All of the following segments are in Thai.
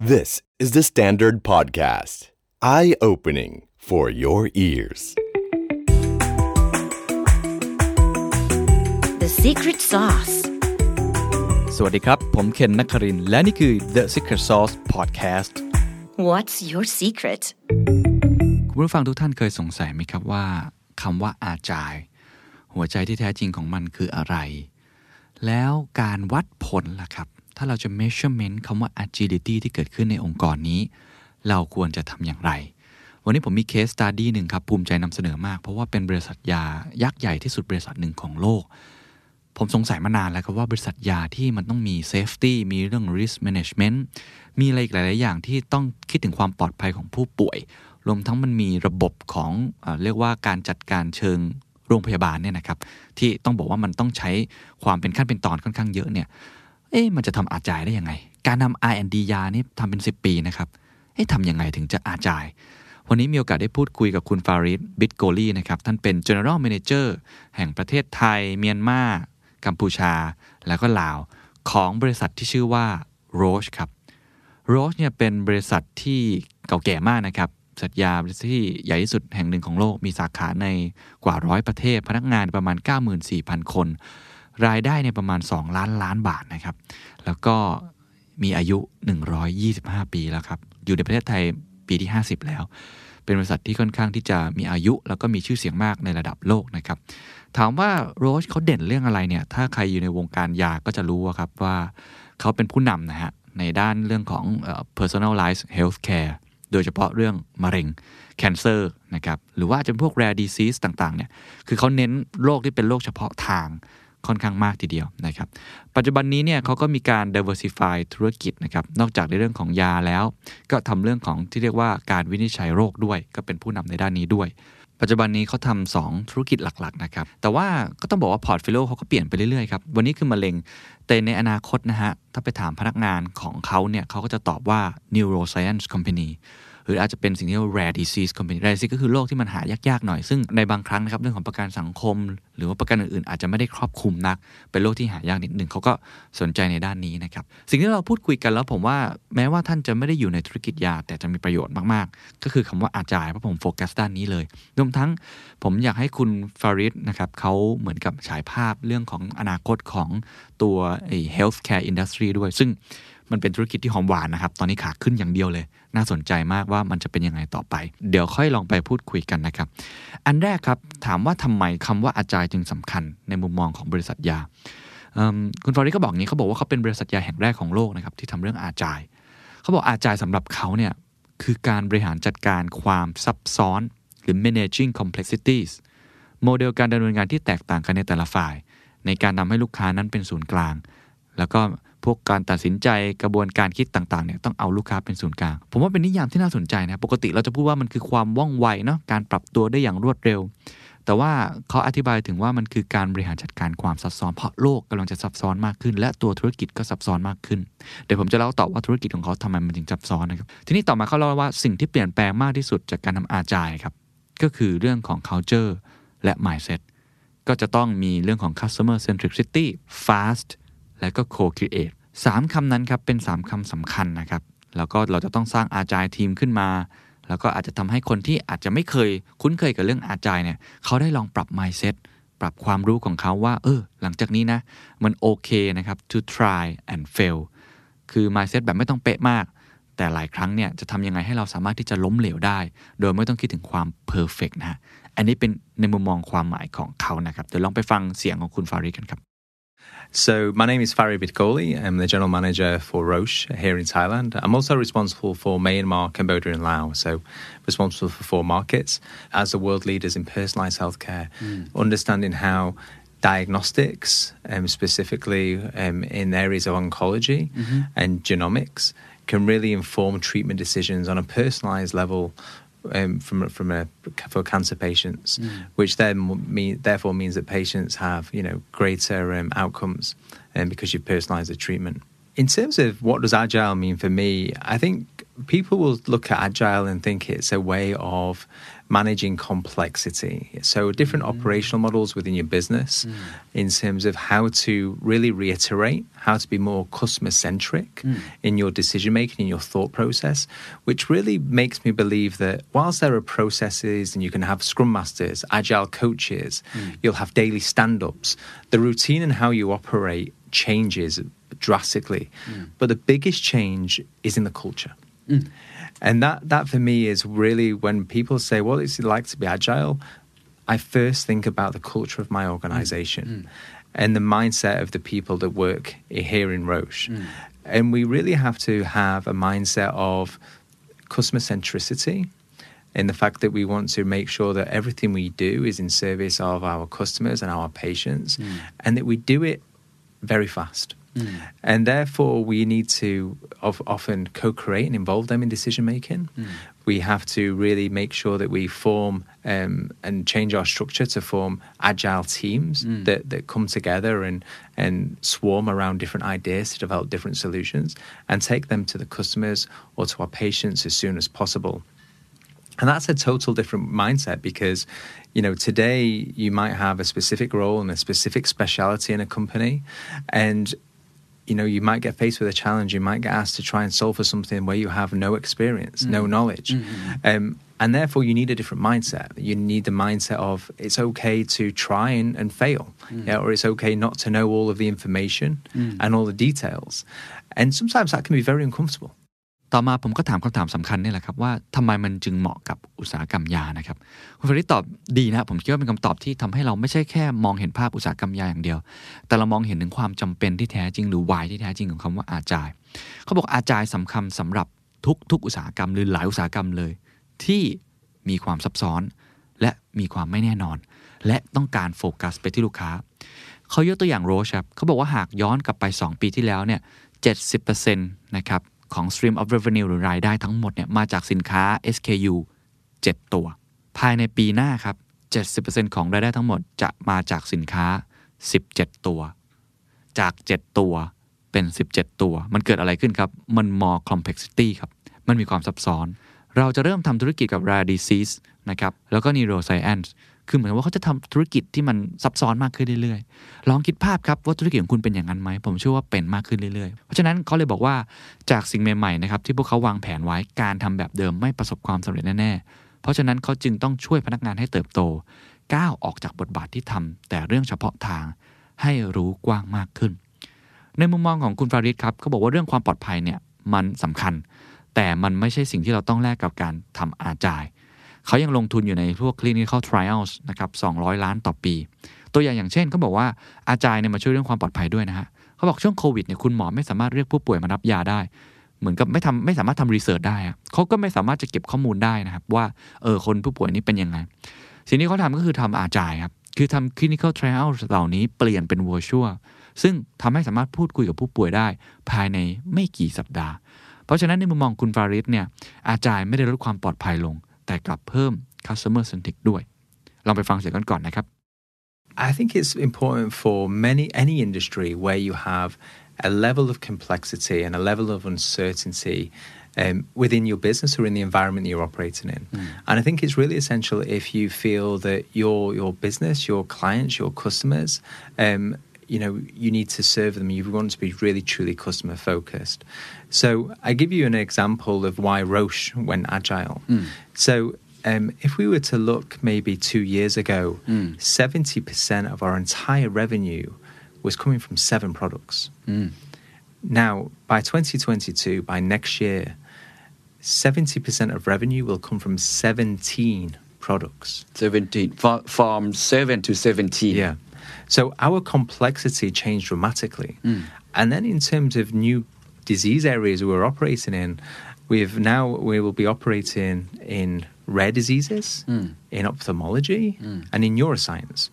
This is the Standard Podcast. Eye opening for your ears. The secret sauce. สวัสดีครับ ผมเคนนักครินทร์และนี่คือ The Secret Sauce Podcast What's your secret? คุณผู้ฟังทุกท่านเคยสงสัยไหมครับว่าคำว่าอาจายหัวใจที่แท้จริงของมันคืออะไร แล้วการวัดผลล่ะครับ ถ้าเราจะ measurement คำว่า agility ที่เกิดขึ้นในองค์กรนี้ เราควรจะทำอย่างไร วันนี้ผมมี case study หนึ่งครับ ภูมิใจนำเสนอมาก เพราะว่าเป็นบริษัทยายักษ์ใหญ่ที่สุดบริษัทหนึ่งของโลก ผมสงสัยมานานแล้วครับว่าบริษัทยาที่มันต้องมี safety มีเรื่อง risk management มีอะไรอีกหลาย ๆ อย่างที่ต้องคิดถึงความปลอดภัยของผู้ป่วย รวมทั้งมันมีระบบของเอเรียกว่าการจัดการเชิงโรงพยาบาลเนี่ยนะครับที่ต้องบอกว่ามันต้องใช้ความเป็นขั้นเป็นตอนค่อนข้างเยอะเนี่ย เอ๊ะมันจะทำอาจายได้ยังไง การนำ R&D ยานี่ทำเป็น 10 ปีนะครับเอ๊ะทำยังไงถึงจะอาจาย วันนี้มีโอกาสได้พูดคุยกับคุณฟาริดบิทโกลีนะครับ ท่านเป็น General Manager แห่งประเทศไทย เมียนมา กัมพูชา แล้วก็ลาว ของบริษัทที่ชื่อว่า Roche ครับ Roche เนี่ยเป็นบริษัทที่เก่าแก่มากนะครับบริษัทยาบริษัทที่ใหญ่ที่สุดแห่งหนึ่งของโลกมีสาขาในกว่าร้อยประเทศ พนักงานประมาณ 94,000 คน รายได้ในประมาณ 2 ล้านล้านบาทนะครับ แล้วก็มีอายุ 125 ปีแล้วครับ อยู่ในประเทศไทยปีที่ 50 แล้ว เป็นบริษัทที่ค่อนข้างที่จะมีอายุ แล้วก็มีชื่อเสียงมากในระดับโลกนะครับ ถามว่าโรชเขาเด่นเรื่องอะไรเนี่ย ถ้าใครอยู่ในวงการยาก็จะรู้ครับว่าเขาเป็นผู้นำนะฮะในด้านเรื่องของ personalized healthcare โดยเฉพาะเรื่องมะเร็ง cancer นะครับ หรือว่าจจะเป็นพวก rare disease ต่าง ๆ เนี่ย คือเขาเน้นโรคที่เป็นโรคเฉพาะทาง ค่อนข้างมากทีเดียวนะครับ ปัจจุบันนี้เนี่ยเขาก็มีการ diversify ธุรกิจนะครับ นอกจากในเรื่องของยาแล้ว ก็ทำเรื่องของที่เรียกว่าการวินิจฉัยโรคด้วย ก็เป็นผู้นำในด้านนี้ด้วย ปัจจุบันนี้เขาทำสองธุรกิจหลักๆนะครับ แต่ว่าก็ต้องบอกว่าพอร์ต o l ลิโอเขาก็เปลี่ยนไปเรื่อยๆครับ วันนี้คือมะเร็ง แต่ในอนาคตนะฮะ ถ้าไปถามพนักงานของเขาเนี่ยเขาก็จะตอบว่า neuroscience company หรืออาจจะเป็นสิ่งที่เรียกว่า rare disease company rare disease ก็คือโรคที่มันหายากๆหน่อย ซึ่งในบางครั้งนะครับเรื่องของประกันสังคม หรือว่าประกันอื่นๆ อาจจะไม่ได้ครอบคลุมนัก เป็นโรคที่หายากนิดหนึ่งเขาก็สนใจในด้านนี้นะครับสิ่งที่เราพูดคุยกันแล้วผมว่าแม้ว่าท่านจะไม่ได้อยู่ในธุรกิจยา แต่จะมีประโยชน์มากๆ ก็คือคำว่าอาจายเพราะผมโฟกัสด้านนี้เลยรวมทั้งผมอยากให้คุณฟาริดนะครับเขาเหมือนกับฉายภาพเรื่องของอนาคตของตัวไอ้ healthcare industry ด้วย ซึ่ง มันเป็นธุรกิจที่หอมหวานนะครับ ตอนนี้ขาขึ้นอย่างเดียวเลย น่าสนใจมากว่ามันจะเป็นยังไงต่อไป เดี๋ยวค่อยลองไปพูดคุยกันนะครับ อันแรกครับถามว่าทำไมคำว่าอาจายจึงสำคัญในมุมมองของบริษัทยาคุณฟอริสก็บอกงนี้เขาบอกว่าเขาเป็นบริษัทยาแห่งแรกของโลกนะครับที่ทำเรื่องอาจายเขาบอกอาจายสำหรับเขาเนี่ยคือการบริหารจัดการความซับซ้อนหรือ managing complexities โมเดลการดำเนินงานที่แตกต่างกันในแต่ละฝ่าย ในการทำให้ลูกค้านั้นเป็นศูนย์กลาง แล้วก็ วกการตัดสินใจกระบวนการคิดต่างๆเนี่ยต้องเอาลูกค้าเป็นศูนย์กลาง ผมว่าเป็นนิยามที่น่าสนใจนะ ปกติเราจะพูดว่ามันคือความว่องไวเนาะการปรับตัวได้อย่างรวดเร็ว แต่ว่าเขาอธิบายถึงว่ามันคือการบริหารจัดการความซับซ้อนเพราะโลกกำลังจะซับซ้อนมากขึ้น และตัวธุรกิจก็ซับซ้อนมากขึ้น เดี๋ยวผมจะเล่าต่อว่าธุรกิจของเขาทำไมมันถึงซับซ้อนนะครับทีนี้ต่อมาเขาเล่าว่าสิ่งที่เปลี่ยนแปลงมากที่สุดจากการทำอาจายครับก็คือเรื่องของ culture และ mindset ก็จะต้องมีเรื่องของ customer centricity fast และก็ co-create สามคำนั้นครับเป็นสามคำสำคัญนะครับ แล้วก็เราจะต้องสร้างอาจายทีมขึ้นมา แล้วก็อาจจะทำให้คนที่อาจจะไม่เคยคุ้นเคยกับเรื่องอาจายเนี่ยเขาได้ลองปรับ mindset ปรับความรู้ของเขาว่า เออ หลังจากนี้นะ มันโอเคนะครับ to try and fail คือ mindset แบบไม่ต้องเป๊ะมาก แต่หลายครั้งเนี่ยจะทำยังไงให้เราสามารถที่จะล้มเหลวได้ โดยไม่ต้องคิดถึงความ perfect นะฮะ อันนี้เป็นในมุมมองความหมายของเขานะครับ เดี๋ยวลองไปฟังเสียงของคุณฟาริกันครับ So my name is Farid Bitgoli. I'm the general manager for Roche here in Thailand. I'm also responsible for Myanmar, Cambodia, and Laos. So responsible for four markets as the world leaders in personalized healthcare, understanding how diagnostics, um, specifically um, in areas of oncology and genomics, can really inform treatment decisions on a personalized level um, from from a for cancer patients, which then mean therefore means that patients have you know greater um, outcomes, and because you personalise the treatment. In terms of what does agile mean for me, I think people will look at agile and think it's a way of managing complexity. So, different mm. operational models within your business mm. in terms of how to really reiterate, how to be more customer centric mm. in your decision making, in your thought process, which really makes me believe that whilst there are processes and you can have scrum masters, agile coaches, you'll have daily stand ups, the routine and how you operate changes drastically. But the biggest change is in the culture. And that, that for me is really when people say, what is it like to be agile? I first think about the culture of my organization mm. and the mindset of the people that work here in Roche. Mm. And we really have to have a mindset of customer centricity in the fact that we want to make sure that everything we do is in service of our customers and our patients mm. and that we do it very fast. Mm. And therefore, we need to of, often co create and involve them in decision making. Mm. We have to really make sure that we form um, and change our structure to form agile teams mm. that, that come together and, and swarm around different ideas to develop different solutions and take them to the customers or to our patients as soon as possible. And that's a total different mindset because, you know, today you might have a specific role and a specific speciality in a company. And, you know, you might get faced with a challenge. You might get asked to try and solve for something where you have no experience, no mm. knowledge. Mm-hmm. Um, and therefore, you need a different mindset. You need the mindset of it's okay to try and, and fail, mm. yeah, or it's okay not to know all of the information mm. and all the details. And sometimes that can be very uncomfortable. ต่อมาผมก็ถามคำถามสำคัญนี่แหละครับว่าทำไมมันจึงเหมาะกับอุตสาหกรรมยานะครับคุณฟริดตอบดีนะผมคิดว่าเป็นคำตอบที่ทำให้เราไม่ใช่แค่มองเห็นภาพอุตสาหกรรมยาอย่างเดียว แต่เรามองเห็นถึงความจำเป็นที่แท้จริงหรือวายที่แท้จริงของคำว่าอาจายเขาบอกอาจายสำคัญสำหรับทุกทุกอุตสาหกรรม หรือหลายอุตสาหกรรมเลย ที่มีความซับซ้อน และมีความไม่แน่นอน และต้องการโฟกัสไปที่ลูกค้าเขายกตัวอย่างโรชครับเขาบอกว่าหากย้อนกลับไป 2 ปีที่แล้วเนี่ย70%นะครับ ของ stream of revenue หรือรายได้ทั้งหมดเนี่ยมาจากสินค้า SKU 7 ตัว ภายในปีหน้าครับ 70%ของรายได้ทั้งหมดจะมาจากสินค้า 17 ตัว จาก 7 ตัวเป็น 17 ตัว มันเกิดอะไรขึ้นครับ มัน more complexity ครับ มันมีความซับซ้อน เราจะเริ่มทำธุรกิจกับ rare disease นะครับ แล้วก็ neuroscience คือเหมือนว่าเขาจะทำธุรกิจที่มันซับซ้อนมากขึ้นเรื่อยๆ ลองคิดภาพครับว่าธุรกิจของคุณเป็นอย่างนั้นไหม ผมเชื่อว่าเป็นมากขึ้นเรื่อยๆ เพราะฉะนั้นเขาเลยบอกว่าจากสิ่งใหม่ๆนะครับที่พวกเขาวางแผนไว้การทำแบบเดิมไม่ประสบความสำเร็จแน่ๆ เพราะฉะนั้นเขาจึงต้องช่วยพนักงานให้เติบโต ก้าวออกจากบทบาทที่ทำแต่เรื่องเฉพาะทางให้รู้กว้างมากขึ้น ในมุมมองของคุณฟาริดครับเขาบอกว่าเรื่องความปลอดภัยเนี่ยมันสำคัญ แต่มันไม่ใช่สิ่งที่เราต้องแลกกับการทำอาจาย เขายังลงทุนอยู่ในพวก clinical trials นะครับ200 ล้านต่อปี ตัวอย่างอย่างเช่นเขาบอกว่าอาจายเนี่ยมาช่วยเรื่องความปลอดภัยด้วยนะฮะเขาบอกช่วงโควิดเนี่ยคุณหมอไม่สามารถเรียกผู้ป่วยมารับยาได้ เหมือนกับไม่ทำไม่สามารถทำรีเสิร์ชได้เขาก็ไม่สามารถจะเก็บข้อมูลได้นะครับว่าเออคนผู้ป่วยนี้เป็นยังไง สิ่งที่เขาทำก็คือทำอาจายครับคือทำ clinical trials เหล่านี้เปลี่ยนเป็น virtual ซึ่งทำให้สามารถพูดคุยกับผู้ป่วยได้ภายในไม่กี่สัปดาห์ เพราะฉะนั้นในมุมมองคุณฟาริสเนี่ยอาจายไม่ได้ลดความปลอดภัยลง แต่กลับเพิ่ม customer centric ด้วย ลองไปฟังเสียงกันก่อนนะครับ I think it's important for many any industry where you have a level of complexity and a level of uncertainty um, within your business or in the environment you're operating in. And I think it's really essential if you feel that your your business, your clients, your customers, um, you know, you need to serve them. You want to be really truly customer focused. So I give you an example of why Roche went agile. Hmm. So um, if we were to look maybe two years ago, hmm. 70% of our entire revenue was coming from seven products. Hmm. Now, by 2022, by next year, 70% of revenue will come from 17 products. 17 fro- from 7 to 17 Yeah. So our complexity changed dramatically. Hmm. And then in terms of new disease areas we're operating in, we've now we will be operating in rare diseases, hmm. in ophthalmology, hmm. and in neuroscience.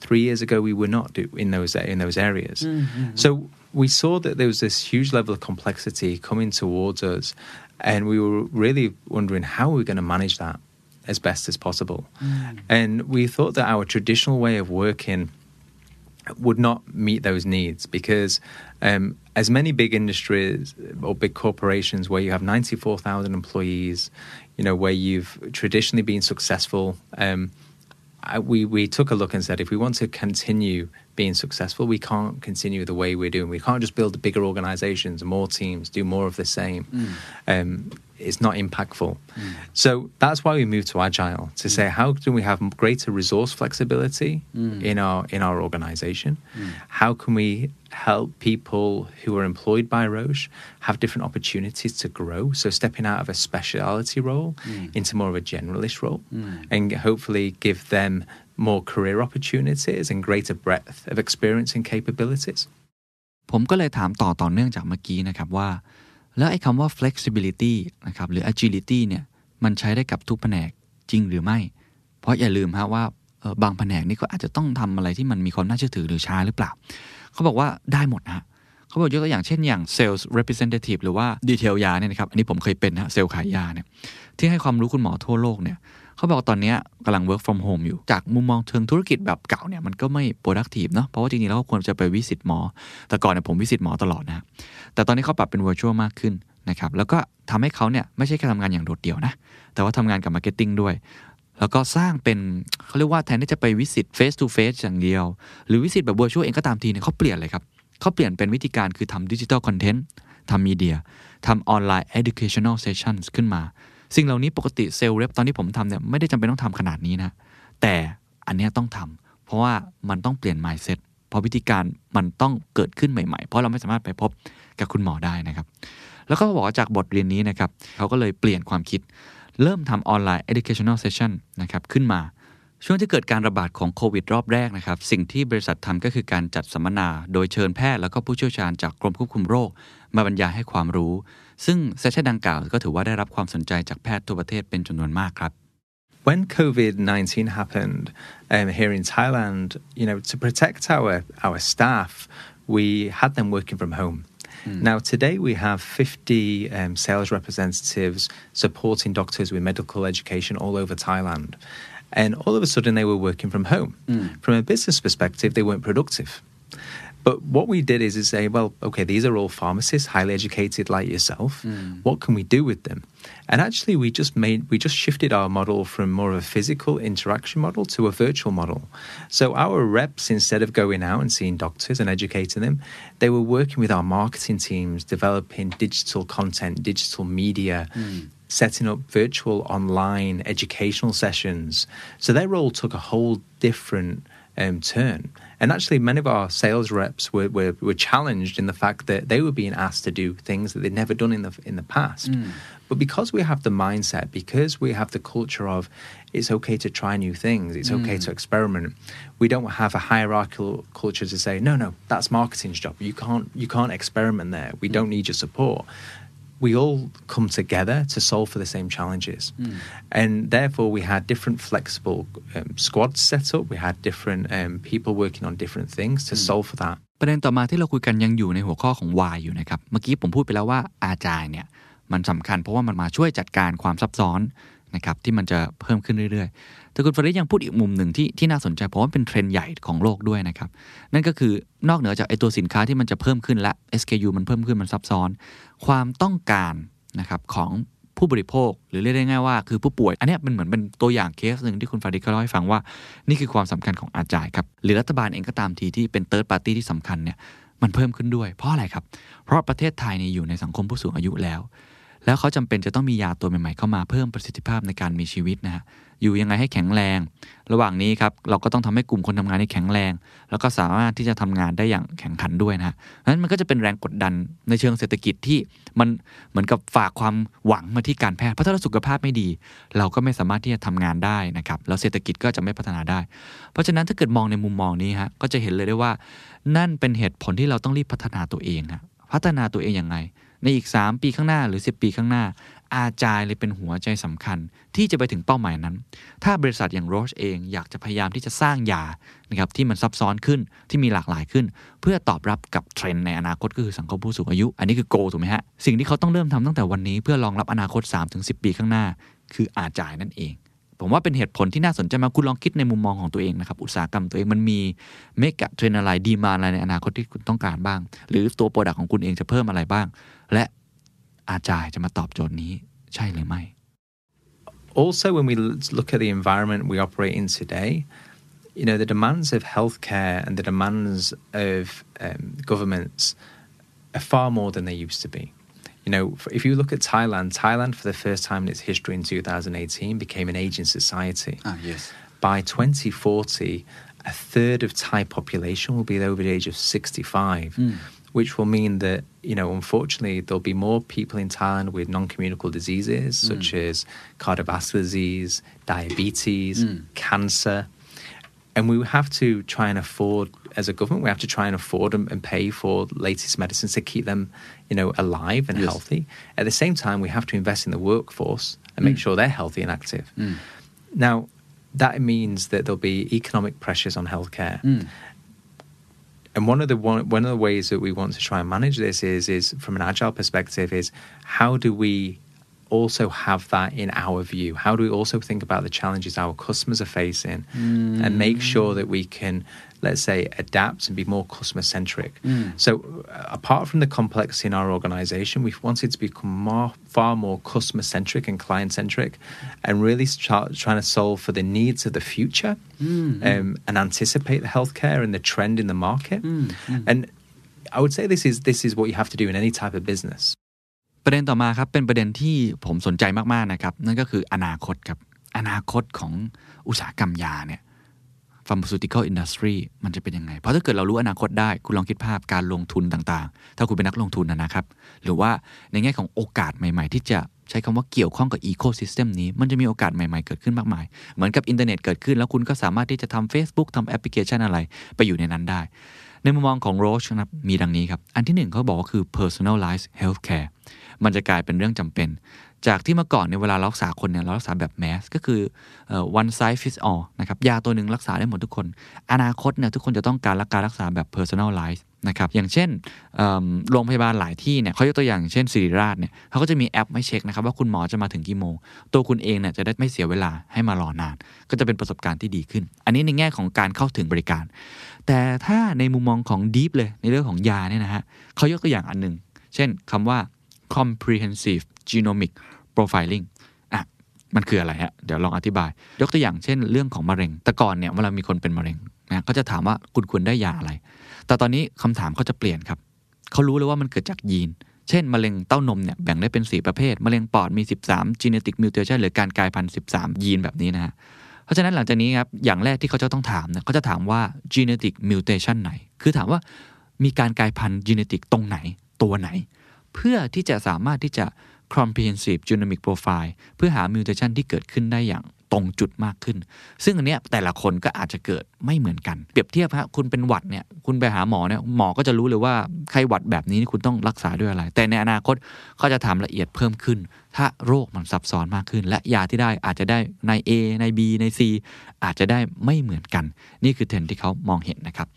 Three years ago, we were not do, in those in those areas. So we saw that there was this huge level of complexity coming towards us, and we were really wondering how we are going to manage that as best as possible. And we thought that our traditional way of working would not meet those needs because um, as many big industries or big corporations where you have 94,000 employees, you know, where you've traditionally been successful, um, I, we, we took a look and said if we want to continue being successful, we can't continue the way we're doing. We can't just build bigger organizations, more teams, do more of the same. Um, it's not impactful. So that's why we moved to agile to say how can we have greater resource flexibility in our in our organization? How can we help people who are employed by Roche have different opportunities to grow? So stepping out of a specialty role into more of a generalist role, and hopefully give them more career opportunities and greater breadth of experience and capabilities. ผมก็เลยถามต่อต่อเนื่องจากเมื่อกี้นะครับว่า แล้วไอ้คำว่า flexibility นะครับหรือ agility เนี่ยมันใช้ได้กับทุกแผนกจริงหรือไม่ เพราะอย่าลืมฮะว่าบางแผนกนี่ก็อาจจะต้องทำอะไรที่มันมีความน่าเชื่อถือหรือช้าหรือเปล่า เขาบอกว่าได้หมดนะฮะเขาบอกยกตัวอย่างเช่นอย่าง sales representative หรือว่าดีเทลยาเนี่ยนะครับอันนี้ผมเคยเป็นนะเซลล์ขายยาเนี่ยที่ให้ความรู้คุณหมอทั่วโลกเนี่ย เขาบอกตอนนี้กำลัง work from home อยู่ จากมุมมองเชิงธุรกิจแบบเก่าเนี่ยมันก็ไม่ productive เนาะเพราะว่าจริงๆแล้วควรจะไปวิสิตหมอ แต่ก่อนเนี่ยผมวิสิตหมอตลอดนะ แต่ตอนนี้เขาปรับเป็น virtual มากขึ้นนะครับแล้วก็ทำให้เขาเนี่ยไม่ใช่แค่ทำงานอย่างโดดเดี่ยวนะ แต่ว่าทำงานกับ marketing ด้วย แล้วก็สร้างเป็นเขาเรียกว่าแทนที่จะไปวิสิต face to face อย่างเดียว หรือวิสิตแบบ virtual เองก็ตามทีเนี่ยเขาเปลี่ยนเลยครับเขาเปลี่ยนเป็นวิธีการคือทำดิจิ t a ลคอนเทนต์ทำมีเดียทำออนไลน์ educational sessions ขึ้นมา สิ่งเหล่านี้ปกติเซลล์เรปตอนที่ผมทำเนี่ยไม่ได้จำเป็นต้องทำขนาดนี้นะ แต่อันนี้ต้องทำเพราะว่ามันต้องเปลี่ยน mindset เพราะวิธีการมันต้องเกิดขึ้นใหม่ๆ เพราะเราไม่สามารถไปพบกับคุณหมอได้นะครับ แล้วก็บอกว่าจากบทเรียนนี้นะครับเขาก็เลยเปลี่ยนความคิด เริ่มทำออนไลน์ educational session นะครับขึ้นมาช่วงที่เกิดการระบาดของโควิดรอบแรกนะครับ สิ่งที่บริษัททำก็คือการจัดสัมมนา โดยเชิญแพทย์แล้วก็ผู้เชี่ยวชาญจากกรมควบคุมโรค มาบรรยายให้ความรู้ ซึ่งเซสชั่นดังกล่าวก็ถือว่าได้รับความสนใจจากแพทย์ทั่วประเทศเป็นจำนวนมากครับ when COVID 19 happened um, here in Thailand, you know, to protect our, our staff, we had them working from home. Now, today we have 50 um, sales representatives supporting doctors with medical education all over Thailand. And all of a sudden, they were working from home. From a business perspective, they weren't productive. But what we did is, is say, well, okay, these are all pharmacists, highly educated like yourself. What can we do with them? And actually, we just made we just shifted our model from more of a physical interaction model to a virtual model. So our reps, instead of going out and seeing doctors and educating them, they were working with our marketing teams, developing digital content, digital media. Setting up virtual online educational sessions. So their role took a whole different um, turn. And actually, many of our sales reps were, were, were challenged in the fact that they were being asked to do things that they'd never done in the, in the past. Mm. But because we have the mindset, because we have the culture of it's okay to try new things, it's okay to mm. experiment, we don't have a hierarchical culture to say, no, no, that's marketing's job. You can't, you can't experiment there. We mm. don't need your support we all come together to solve for the same challenges. And therefore, we had different flexible um, squads set up. We had different um, people working on different things to solve for that. ประเด็นต่อมาที่เราคุยกันยังอยู่ในหัวข้อของ why อยู่นะครับ เมื่อกี้ผมพูดไปแล้วว่าอาจายเนี่ยมันสำคัญเพราะว่ามันมาช่วยจัดการความซับซ้อน นะครับที่มันจะเพิ่มขึ้นเรื่อยๆ แต่คุณฟาริดยังพูดอีกมุมหนึ่งที่ที่น่าสนใจเพราะว่าเป็นเทรนด์ใหญ่ของโลกด้วยนะครับ นั่นก็คือนอกเหนือจากไอตัวสินค้าที่มันจะเพิ่มขึ้นและ SKU มันเพิ่มขึ้นมันซับซ้อน ความต้องการนะครับของผู้บริโภคหรือเรียกได้ง่ายว่าคือผู้ป่วย อันนี้มันเหมือนเป็นตัวอย่างเคสหนึ่งที่คุณฟาริดเขาเล่าให้ฟังว่า นี่คือความสำคัญของ Agile ครับหรือรัฐบาลเองก็ตามทีที่เป็น third party ที่สำคัญเนี่ยมันเพิ่มขึ้นด้วย เพราะอะไรครับ เพราะประเทศไทยเนี่ยอยู่ในสังคมผู้สูงอายุแล้ว แล้วเขาจำเป็นจะต้องมียาตัวใหม่ๆ เข้ามาเพิ่มประสิทธิภาพในการมีชีวิตนะฮะอยู่ยังไงให้แข็งแรง ระหว่างนี้ครับเราก็ต้องทำให้กลุ่มคนทำงานให้แข็งแรง แล้วก็สามารถที่จะทำงานได้อย่างแข่งขันด้วยนะฮะนั้นมันก็จะเป็นแรงกดดันในเชิงเศรษฐกิจที่มันเหมือนกับฝากความหวังมาที่การแพทย์เพราะถ้าเราสุขภาพไม่ดี เราก็ไม่สามารถที่จะทำงานได้นะครับแล้วเศรษฐกิจก็จะไม่พัฒนาได้ เพราะฉะนั้นถ้าเกิดมองในมุมมองนี้ฮะก็จะเห็นเลยได้ว่า นั่นเป็นเหตุผลที่เราต้องรีบพัฒนาตัวเองฮะพัฒนาตัวเองอย่างไร ในอีก 3 ปีข้างหน้าหรือ 10 ปีข้างหน้า อาจายเลยเป็นหัวใจสำคัญ ที่จะไปถึงเป้าหมายนั้น ถ้าบริษัทอย่างโรชเองอยากจะพยายามที่จะสร้างยานะครับที่มันซับซ้อนขึ้นที่มีหลากหลายขึ้น เพื่อตอบรับกับเทรนด์ในอนาคตก็คือสังคมผู้สูงอายุ อันนี้คือโกถูกไหมฮะสิ่งที่เขาต้องเริ่มทำตั้งแต่วันนี้เพื่อรองรับอนาคต 3-10 ปีข้างหน้า คืออาจายนั่นเองผมว่าเป็นเหตุผลที่น่าสนใจมากคุณลองคิดในมุมมองของตัวเองนะครับ อุตสาหกรรมตัวเองมันมีเมกะเทรนอะไรดีมาอะไรในอนาคตที่คุณต้องการบ้าง หรือตัวโปรดักของคุณเองจะเพิ่มอะไรบ้าง และอาจายจะมาตอบโจทย์นี้ใช่หรือไม่ Also, when we look at the environment we operate in today, you know, the demands of healthcare and the demands of um, governments are far more than they used to be. You know, if you look at Thailand, Thailand, for the first time in its history in 2018, became an aging society. Ah, yes. By 2040, a third of Thai population will be over the age of 65, which will mean that, you know, unfortunately, there'll be more people in Thailand with non communicable diseases mm. such as cardiovascular disease, diabetes, mm. cancer. And we have to try and afford, as a government, we have to try and afford and, and pay for latest medicines to keep them, you know, alive and Yes. healthy. At the same time, we have to invest in the workforce and make mm. sure they're healthy and active. Now, that means that there'll be economic pressures on healthcare. And one of the one, one of the ways that we want to try and manage this is is from an agile perspective is how do we also have that in our view? How do we also think about the challenges our customers are facing and make sure that we can, let's say, adapt and be more customer centric? So, uh, apart from the complexity in our organization, we've wanted to become more, far more customer centric and client centric and really start trying to solve for the needs of the future um, and anticipate the healthcare and the trend in the market. And I would say this is this is what you have to do in any type of business. ประเด็นต่อมาครับ เป็นประเด็นที่ผมสนใจมาก ๆ นะครับ นั่นก็คืออนาคตครับ อนาคตของอุตสาหกรรมยาเนี่ย pharmaceutical industry มันจะเป็นยังไง เพราะถ้าเกิดเรารู้อนาคตได้ คุณลองคิดภาพการลงทุนต่างๆ ถ้าคุณเป็นนักลงทุนนะนะครับ หรือว่าในแง่ของโอกาสใหม่ๆ ที่จะใช้คำว่าเกี่ยวข้องกับ ecosystem นี้ มันจะมีโอกาสใหม่ๆ เกิดขึ้นมากมาย เหมือนกับอินเทอร์เน็ตเกิดขึ้น แล้วคุณก็สามารถที่จะทำ Facebook ทำแอปพลิเคชันอะไรไปอยู่ในนั้นได้ ในมุมมองของ Roche นะครับ มีดังนี้ครับ อันที่หนึ่งเขาบอกว่าคือ personalized healthcare มันจะกลายเป็นเรื่องจำเป็น จากที่เมื่อก่อนเนี่ยเวลารักษาคนเนี่ยเรารักษาแบบแมสก็คือ one size fits all นะครับยาตัวหนึ่งรักษาได้หมดทุกคน อนาคตเนี่ยทุกคนจะต้องการรักการรักษาแบบ personalized นะครับอย่างเช่นโรงพยาบาลหลายที่เนี่ยเขายกตัวอย่างเช่นศิริราชเนี่ยเขาก็จะมีแอปให้เช็คนะครับว่าคุณหมอจะมาถึงกี่โมง ตัวคุณเองเนี่ยจะได้ไม่เสียเวลาให้มารอนาน ก็จะเป็นประสบการณ์ที่ดีขึ้น อันนี้ในแง่ของการเข้าถึงบริการ แต่ถ้าในมุมมองของ deep เลยในเรื่องของยาเนี่ยนะฮะเขายกตัวอย่างอันหนึ่งเช่นคำว่า comprehensive genomic profiling อะมันคืออะไรฮะ เดี๋ยวลองอธิบาย ยกตัวอย่างเช่นเรื่องของมะเร็ง แต่ก่อนเนี่ยเวลามีคนเป็นมะเร็งนะก็จะถามว่าคุณควรได้ยาอะไร แต่ตอนนี้คำถามเขาจะเปลี่ยนครับ เขารู้เลยว่ามันเกิดจากยีน เช่น มะเร็งเต้านมเนี่ยแบ่งได้เป็น 4 ประเภท มะเร็งปอดมี 13 genetic mutation หรือการกลายพันธุ์ 13 ยีนแบบนี้นะฮะเพราะฉะนั้นหลังจากนี้ครับ อย่างแรกที่เขาจะต้องถามเนี่ยเขาจะถามว่า genetic mutation ไหน คือถามว่ามีการกลายพันธุ์ genetic ตรงไหนตัวไหน เพื่อที่จะสามารถที่จะ comprehensive genomic profile เพื่อหา mutation ที่เกิดขึ้นได้อย่างตรงจุดมากขึ้น ซึ่งอันเนี้ยแต่ละคนก็อาจจะเกิดไม่เหมือนกัน เปรียบเทียบฮะคุณเป็นหวัดเนี่ยคุณไปหาหมอเนี่ยหมอก็จะรู้เลยว่าไข้หวัดแบบนี้คุณต้องรักษาด้วยอะไร แต่ในอนาคตเขาจะถามละเอียดเพิ่มขึ้น ถ้าโรคมันซับซ้อนมากขึ้น และยาที่ได้อาจจะได้ใน A ใน B ใน C อาจจะได้ไม่เหมือนกัน นี่คือเทรนที่เขามองเห็นนะครับ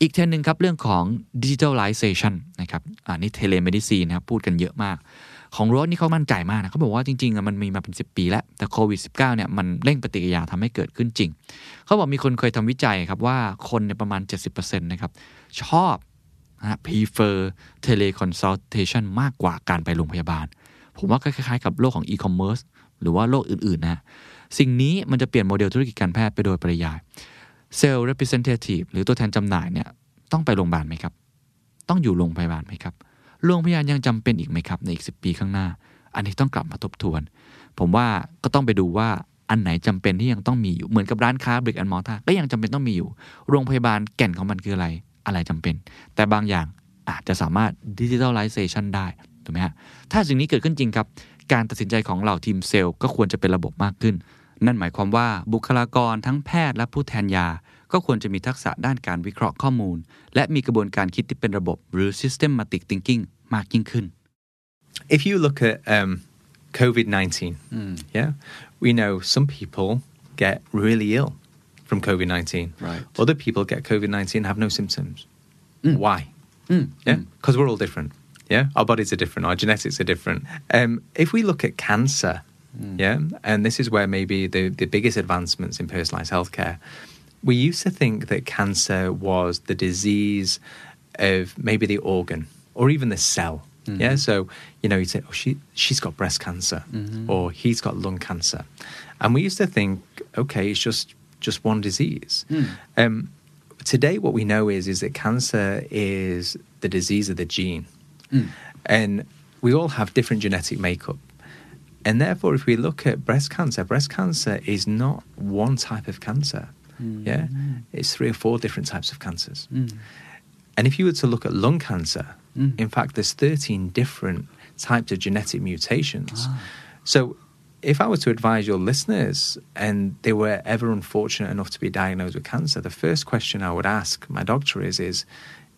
อีกเทรนหนึ่งครับเรื่องของ digitalization นะครับอันนี้ telemedicine นะครับพูดกันเยอะมาก ของรถนี่เขามั่นใจมากนะเขาบอกว่าจริงๆมันมีมาเป็น 10 ปีแล้ว แต่โควิด -19 เนี่ยมันเร่งปฏิกิริยาทำให้เกิดขึ้นจริง เขาบอกมีคนเคยทำวิจัยครับว่าคนเนี่ยประมาณ 70%นะครับชอบนะฮะ prefer teleconsultation มากกว่าการไปโรงพยาบาล ผมว่าก็คล้ายๆ กับโลกของ e-commerce หรือว่าโลกอื่นๆนะฮะสิ่งนี้มันจะเปลี่ยนโมเดลธุรกิจการแพทย์ไปโดยปริยายเซลล์ representative หรือตัวแทนจำหน่ายเนี่ยต้องไปโรงพยาบาลไหมครับ ต้องอยู่โรงพยาบาลไหมครับ โรงพยาบาลยังจำเป็นอีกไหมครับในอีก 10 ปีข้างหน้า อันนี้ต้องกลับมาทบทวน ผมว่าก็ต้องไปดูว่าอันไหนจำเป็นที่ยังต้องมีอยู่เหมือนกับร้านค้า brick and mortar ก็ยังจำเป็นต้องมีอยู่ โรงพยาบาลแก่นของมันคืออะไร อะไรจำเป็น แต่บางอย่างอาจจะสามารถ digitalization ได้ถูกไหมฮะถ้าสิ่งนี้เกิดขึ้นจริงครับ การตัดสินใจของเหล่าทีมเซลล์ก็ควรจะเป็นระบบมากขึ้น นั่นหมายความว่าบุคลากรทั้งแพทย์และผู้แทนยา ก็ควรจะมีทักษะด้านการวิเคราะห์ข้อมูล และมีกระบวนการคิดที่เป็นระบบหรือ systematic thinking มากยิ่งขึ้น If you look at um, COVID 19, yeah, we know some people get really ill from COVID 19. Right. Other people get COVID 19 have no symptoms. Why? Yeah, because we're all different. Yeah, our bodies are different, our genetics are different. Um, if we look at cancer, Yeah. And this is where maybe the, the biggest advancements in personalized healthcare. We used to think that cancer was the disease of maybe the organ or even the cell. Mm-hmm. Yeah. So, you know, you say, oh, she, she's got breast cancer mm-hmm. or he's got lung cancer. And we used to think, okay, it's just, just one disease. Hmm. Um, today, what we know is, is that cancer is the disease of the gene. Hmm. And we all have different genetic makeup. And therefore, if we look at breast cancer, breast cancer is not one type of cancer. Hmm. Yeah, it's three or four different types of cancers. And if you were to look at lung cancer, Mm. In fact, there's 13 different types of genetic mutations. Ah. So, if I were to advise your listeners and they were ever unfortunate enough to be diagnosed with cancer, the first question I would ask my doctor is, is,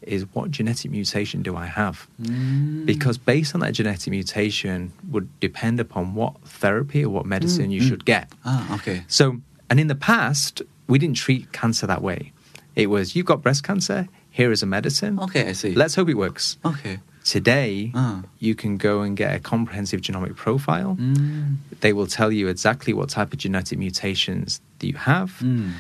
is what genetic mutation do I have? Mm. Because based on that genetic mutation would depend upon what therapy or what mm, medicine mm. you mm. should get. Ah, okay. So, and in the past, we didn't treat cancer that way. It was you've got breast cancer, here is a medicine. Okay, I see. Let's hope it works. Okay. Today, uh. you can go and get a comprehensive genomic profile. Mm. They will tell you exactly what type of genetic mutations that you have. Mm.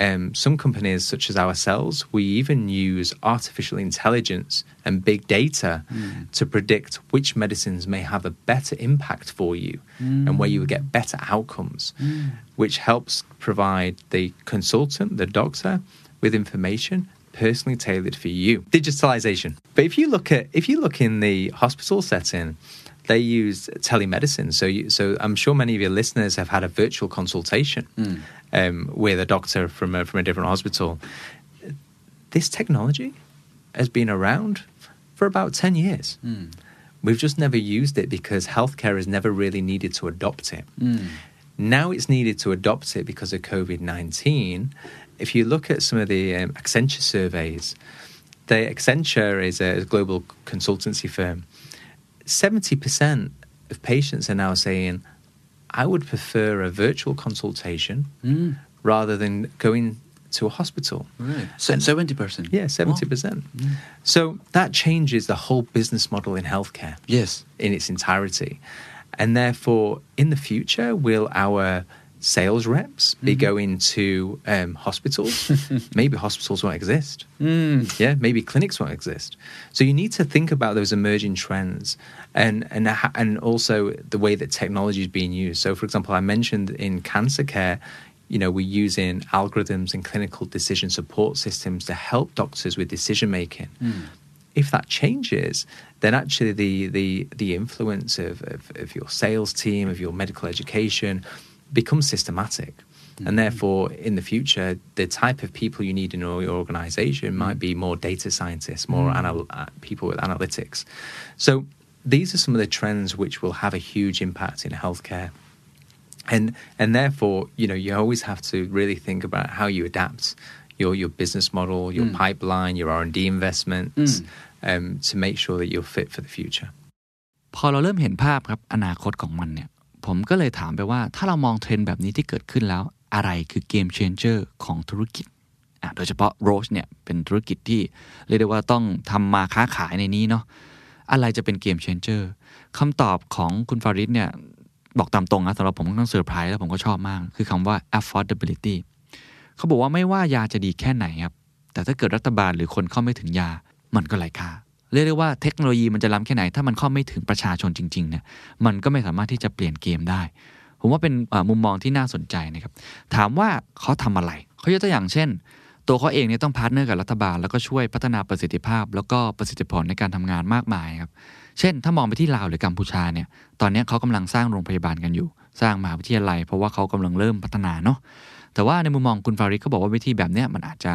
Um, some companies, such as ourselves, we even use artificial intelligence and big data mm. to predict which medicines may have a better impact for you mm. and where you would get better outcomes, mm. mm. which helps provide the consultant, the doctor, with information personally tailored for you. Digitalization. But if you look at if you look in the hospital setting, they use telemedicine. So, you, so I'm sure many of your listeners have had a virtual consultation hmm. um, with a doctor from a, from a different hospital. This technology has been around for about 10 years. Hmm. We've just never used it because healthcare has never really needed to adopt it. Hmm. Now it's needed to adopt it because of COVID 19. If you look at some of the um, Accenture surveys, the Accenture is a global consultancy firm. 70% of patients are now saying, I would prefer a virtual consultation rather than going to a hospital. Right. Se- 70% Yeah, 70%. So that changes the whole business model in healthcare yes in its entirety. And therefore, in the future, will our sales reps be mm-hmm. going to um, hospitals? maybe hospitals won't exist. Mm. Yeah, maybe clinics won't exist. So you need to think about those emerging trends and and and also the way that technology is being used. So, for example, I mentioned in cancer care. You know, we're using algorithms and clinical decision support systems to help doctors with decision making mm. if that changes, then actually the the the influence of, of, of your sales team, of your medical education, becomes systematic. And therefore, in the future, the type of people you need in your organization might be more data scientists, more anal- uh, people with analytics. So these are some of the trends which will have a huge impact in healthcare. And and therefore, you know, you always have to really think about how you adapt your your business model, your pipeline, your R and D investments, um, to make sure that you're fit for the future. พอเราเริ่มเห็นภาพครับอนาคตของมันเนี่ย ผมก็เลยถามไปว่าถ้าเรามองเทรนด์แบบนี้ที่เกิดขึ้นแล้ว อะไรคือ game changer ของธุรกิจอะโดยเฉพาะ Roche เนี่ยเป็นธุรกิจที่เรียกได้ว่าต้องทำมาค้าขายในนี้เนาะอะไรจะเป็น game changer คำตอบของคุณฟาริดเนี่ยบอกตามตรงนะสำหรับผมค่อนข้างเซอร์ไพรส์แล้วผมก็ชอบมาก คือคำว่า affordability เขาบอกว่าไม่ว่ายาจะดีแค่ไหนครับ แต่ถ้าเกิดรัฐบาลหรือคนเข้าไม่ถึงยามันก็ไร้ค่า เรียกได้ว่าเทคโนโลยีมันจะล้ำแค่ไหน ถ้ามันเข้าไม่ถึงประชาชนจริงๆเนี่ยมันก็ไม่สามารถที่จะเปลี่ยนเกมได้ ผมว่าเป็นมุมมองที่น่าสนใจนะครับถามว่าเขาทำอะไรเขายกตัวอย่างเช่น ตัวเขาเองเนี่ยต้อง partner กับรัฐบาล แล้วก็ช่วยพัฒนาประสิทธิภาพ แล้วก็ประสิทธิผลในการทำงานมากมายครับเช่น ถ้ามองไปที่ลาวหรือกัมพูชาเนี่ยตอนนี้เขากำลังสร้างโรงพยาบาลกันอยู่ สร้างมหาวิทยาลัย เพราะว่าเขากำลังเริ่มพัฒนาเนาะแต่ว่าในมุมมองคุณฟาริดเขาบอกว่าวิธีแบบเนี้ยมันอาจจะ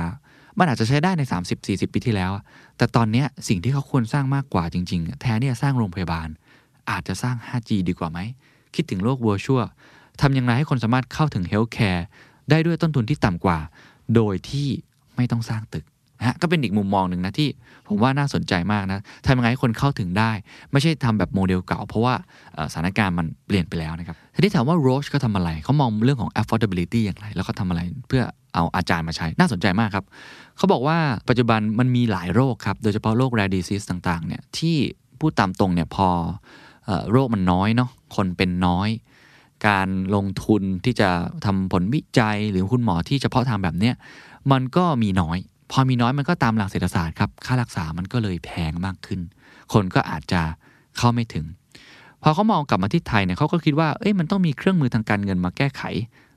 มันอาจจะใช้ได้ใน 30-40 ปีที่แล้ว แต่ตอนนี้สิ่งที่เขาควรสร้างมากกว่าจริง ๆ แทนที่จะสร้างโรงพยาบาล อาจจะสร้าง 5G ดีกว่าไหม คิดถึงโลก virtual ทำอย่างไรให้คนสามารถเข้าถึง healthcare ได้ด้วยต้นทุนที่ต่ำกว่า โดยที่ไม่ต้องสร้างตึก นะฮะก็เป็นอีกมุมมองหนึ่งนะที่ผมว่าน่าสนใจมากนะทำยังไงให้คนเข้าถึงได้ ไม่ใช่ทำแบบโมเดลเก่า เพราะว่าสถานการณ์มันเปลี่ยนไปแล้วนะครับทีนี้ถามว่า Roche เขาทำอะไรเขามองเรื่องของ affordability อย่างไร แล้วเขาทำอะไรเพื่อเอาอาจารย์มาใช้น่าสนใจมากครับเขาบอกว่าปัจจุบันมันมีหลายโรคครับโดยเฉพาะโรค rare disease ต่างๆเนี่ยที่พูดตามตรงเนี่ยพอเอ่อโรคมันน้อยเนาะคนเป็นน้อย การลงทุนที่จะทำผลวิจัยหรือคุณหมอที่เฉพาะทางแบบเนี้ยมันก็มีน้อย พอมีน้อยมันก็ตามหลักเศรษฐศาสตร์ครับค่ารักษามันก็เลยแพงมากขึ้น คนก็อาจจะเข้าไม่ถึง พอเขามองกลับมาที่ไทยเนี่ยเขาก็คิดว่าเอ้ยมันต้องมีเครื่องมือทางการเงินมาแก้ไข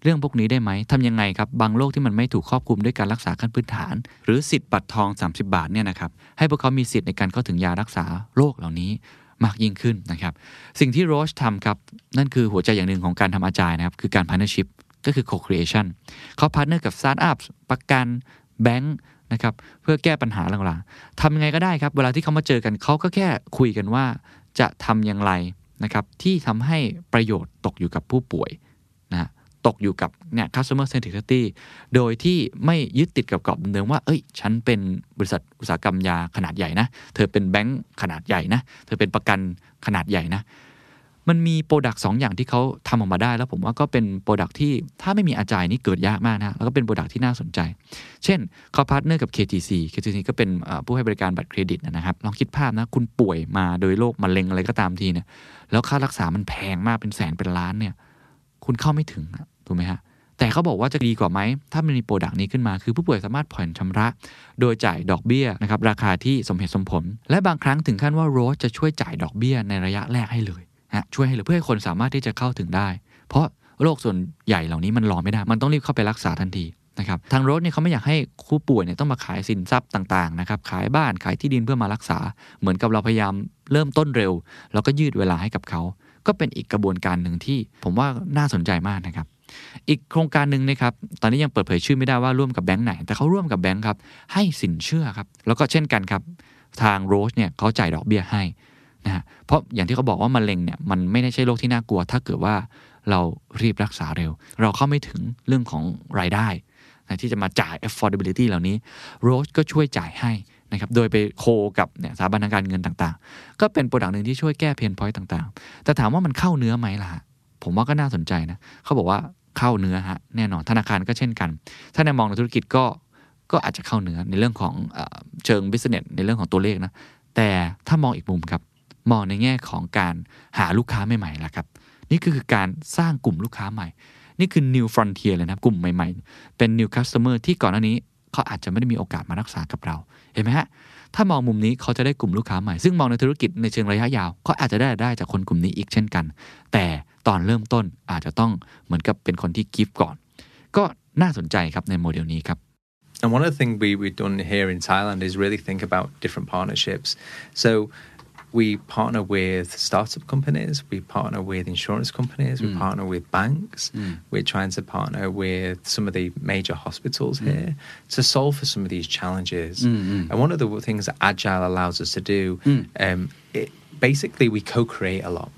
เรื่องพวกนี้ได้ไหมทำยังไงครับบางโรคที่มันไม่ถูกครอบคลุมด้วยการรักษาขั้นพื้นฐาน หรือสิทธิ์บัตรทอง 30 บาทเนี่ยนะครับให้พวกเขามีสิทธิ์ในการเข้าถึงยารักษาโรคเหล่านี้มากยิ่งขึ้นนะครับ สิ่งที่ Roche ทำครับ นั่นคือหัวใจอย่างหนึ่งของการทำ Agile นะครับ คือการ partnership ก็คือ co-creation เขา partner กับ startup ประกันแบงค์ นะครับเพื่อแก้ปัญหาต่างๆทำยังไงก็ได้ครับ เวลาที่เขามาเจอกันเขาก็แค่คุยกันว่าจะทำอย่างไรนะครับที่ทำให้ประโยชน์ตกอยู่กับผู้ป่วยนะตกอยู่กับเนี่ย customer centricity โดยที่ไม่ยึดติดกับกรอบเดิมว่า เอ้ย ฉันเป็นบริษัทอุตสาหกรรมยาขนาดใหญ่นะ เธอเป็นแบงก์ขนาดใหญ่นะ เธอเป็นประกันขนาดใหญ่นะ มันมี product สองอย่างที่เขาทำออกมาได้ แล้วผมว่าก็เป็น product ที่ถ้าไม่มี Agile นี่เกิดยากมากนะแล้วก็เป็น product ที่น่าสนใจ เช่นเขา partner กับ KTC KTC ก็เป็นผู้ให้บริการบัตรเครดิตนะครับลองคิดภาพนะคุณป่วยมาโดยโรคมะเร็งอะไรก็ตามทีเนี่ยแล้วค่ารักษามันแพงมากเป็นแสนเป็นล้านเนี่ยคุณเข้าไม่ถึงถูกไหมฮะแต่เขาบอกว่าจะดีกว่าไหม ถ้ามันมี product นี้ขึ้นมา คือผู้ป่วยสามารถผ่อนชำระ โดยจ่ายดอกเบี้ยนะครับราคาที่สมเหตุสมผล และบางครั้งถึงขั้นว่า Roche จะช่วยจ่ายดอกเบี้ยในระยะแรกให้เลย ฮะช่วยให้เลยเพื่อให้คนสามารถที่จะเข้าถึงได้ เพราะโรคส่วนใหญ่เหล่านี้มันรอไม่ได้ มันต้องรีบเข้าไปรักษาทันทีนะครับทางโรสเนี่ยเขาไม่อยากให้ผู้ป่วยเนี่ยต้องมาขายสินทรัพย์ต่างๆนะครับขายบ้านขายที่ดินเพื่อมารักษา เหมือนกับเราพยายามเริ่มต้นเร็ว แล้วก็ยืดเวลาให้กับเขา ก็เป็นอีกกระบวนการหนึ่งที่ผมว่าน่าสนใจมากนะครับ อีกโครงการหนึ่งนะครับตอนนี้ยังเปิดเผยชื่อไม่ได้ว่าร่วมกับแบงค์ไหน แต่เขาร่วมกับแบงค์ครับให้สินเชื่อครับแล้วก็เช่นกันครับทาง Roche เนี่ยเขาจ่ายดอกเบี้ยให้ นะฮะเพราะอย่างที่เขาบอกว่ามะเร็งเนี่ยมันไม่ได้ใช่โรคที่น่ากลัว ถ้าเกิดว่าเรารีบรักษาเร็ว เราเข้าไม่ถึงเรื่องของรายได้นะที่จะมาจ่าย affordability เหล่านี้ Roche ก็ช่วยจ่ายให้นะครับโดยไป co กับเนี่ยสถาบันทางการเงินต่างๆ ก็เป็น product หนึ่งที่ช่วยแก้ pain point ต่างๆ แต่ถามว่ามันเข้าเนื้อไหมล่ะ ผมว่าก็น่าสนใจนะเขาบอกว่าเข้าเนื้อฮะแน่นอนธนาคารก็เช่นกัน ถ้าในมองในธุรกิจก็ก็อาจจะเข้าเนื้อในเรื่องของเออเชิงบิสเนสในเรื่องของตัวเลขนะแต่ถ้ามองอีกมุมครับ มองในแง่ของการหาลูกค้าใหม่ๆละครับ นี่คือการสร้างกลุ่มลูกค้าใหม่ นี่คือ new frontier เลยนะกลุ่มใหม่ๆ เป็น new customer ที่ก่อนหน้านี้เขาอาจจะไม่ได้มีโอกาสมารักษากับเรา เห็นไหมฮะ ถ้ามองมุมนี้เขาจะได้กลุ่มลูกค้าใหม่ ซึ่งมองในธุรกิจในเชิงระยะยาวเขาอาจจะได้ได้จากคนกลุ่มนี้อีกเช่นกัน แต่ตอนเริ่มต้นอาจจะต้องเหมือนกับเป็นคนที่กิฟต์ก่อน ก็น่าสนใจครับในโมเดลนี้ครับ And one of the things we, we've done here in Thailand is really think about different partnerships. So we partner with startup companies, we partner with insurance companies, we mm. partner with banks. Mm. We're trying to partner with some of the major hospitals mm. here to solve for some of these challenges. And one of the things that Agile allows us to do, um, it, basically we co-create a lot.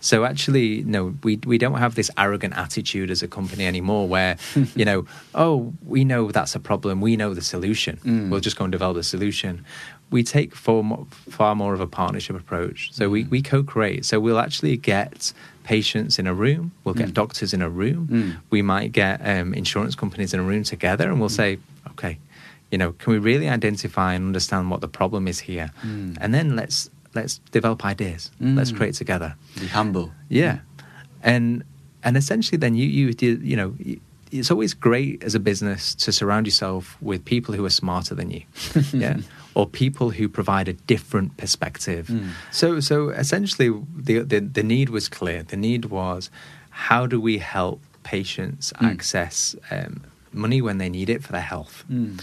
So actually, no, we we don't have this arrogant attitude as a company anymore, where you know, oh, we know that's a problem, we know the solution. We'll just go and develop the solution. We take far more, far more of a partnership approach. So we, mm. we co-create. So we'll actually get patients in a room. We'll get mm. doctors in a room. Mm. We might get um, insurance companies in a room together, and we'll say, okay, you know, can we really identify and understand what the problem is here, and then let's let's develop ideas. Let's create together. Be humble. Yeah, and and essentially, then you you you know. It's always great as a business to surround yourself with people who are smarter than you, yeah, or people who provide a different perspective. Hmm. So, so essentially, the, the the need was clear. The need was, how do we help patients hmm. access um, money when they need it for their health? Hmm.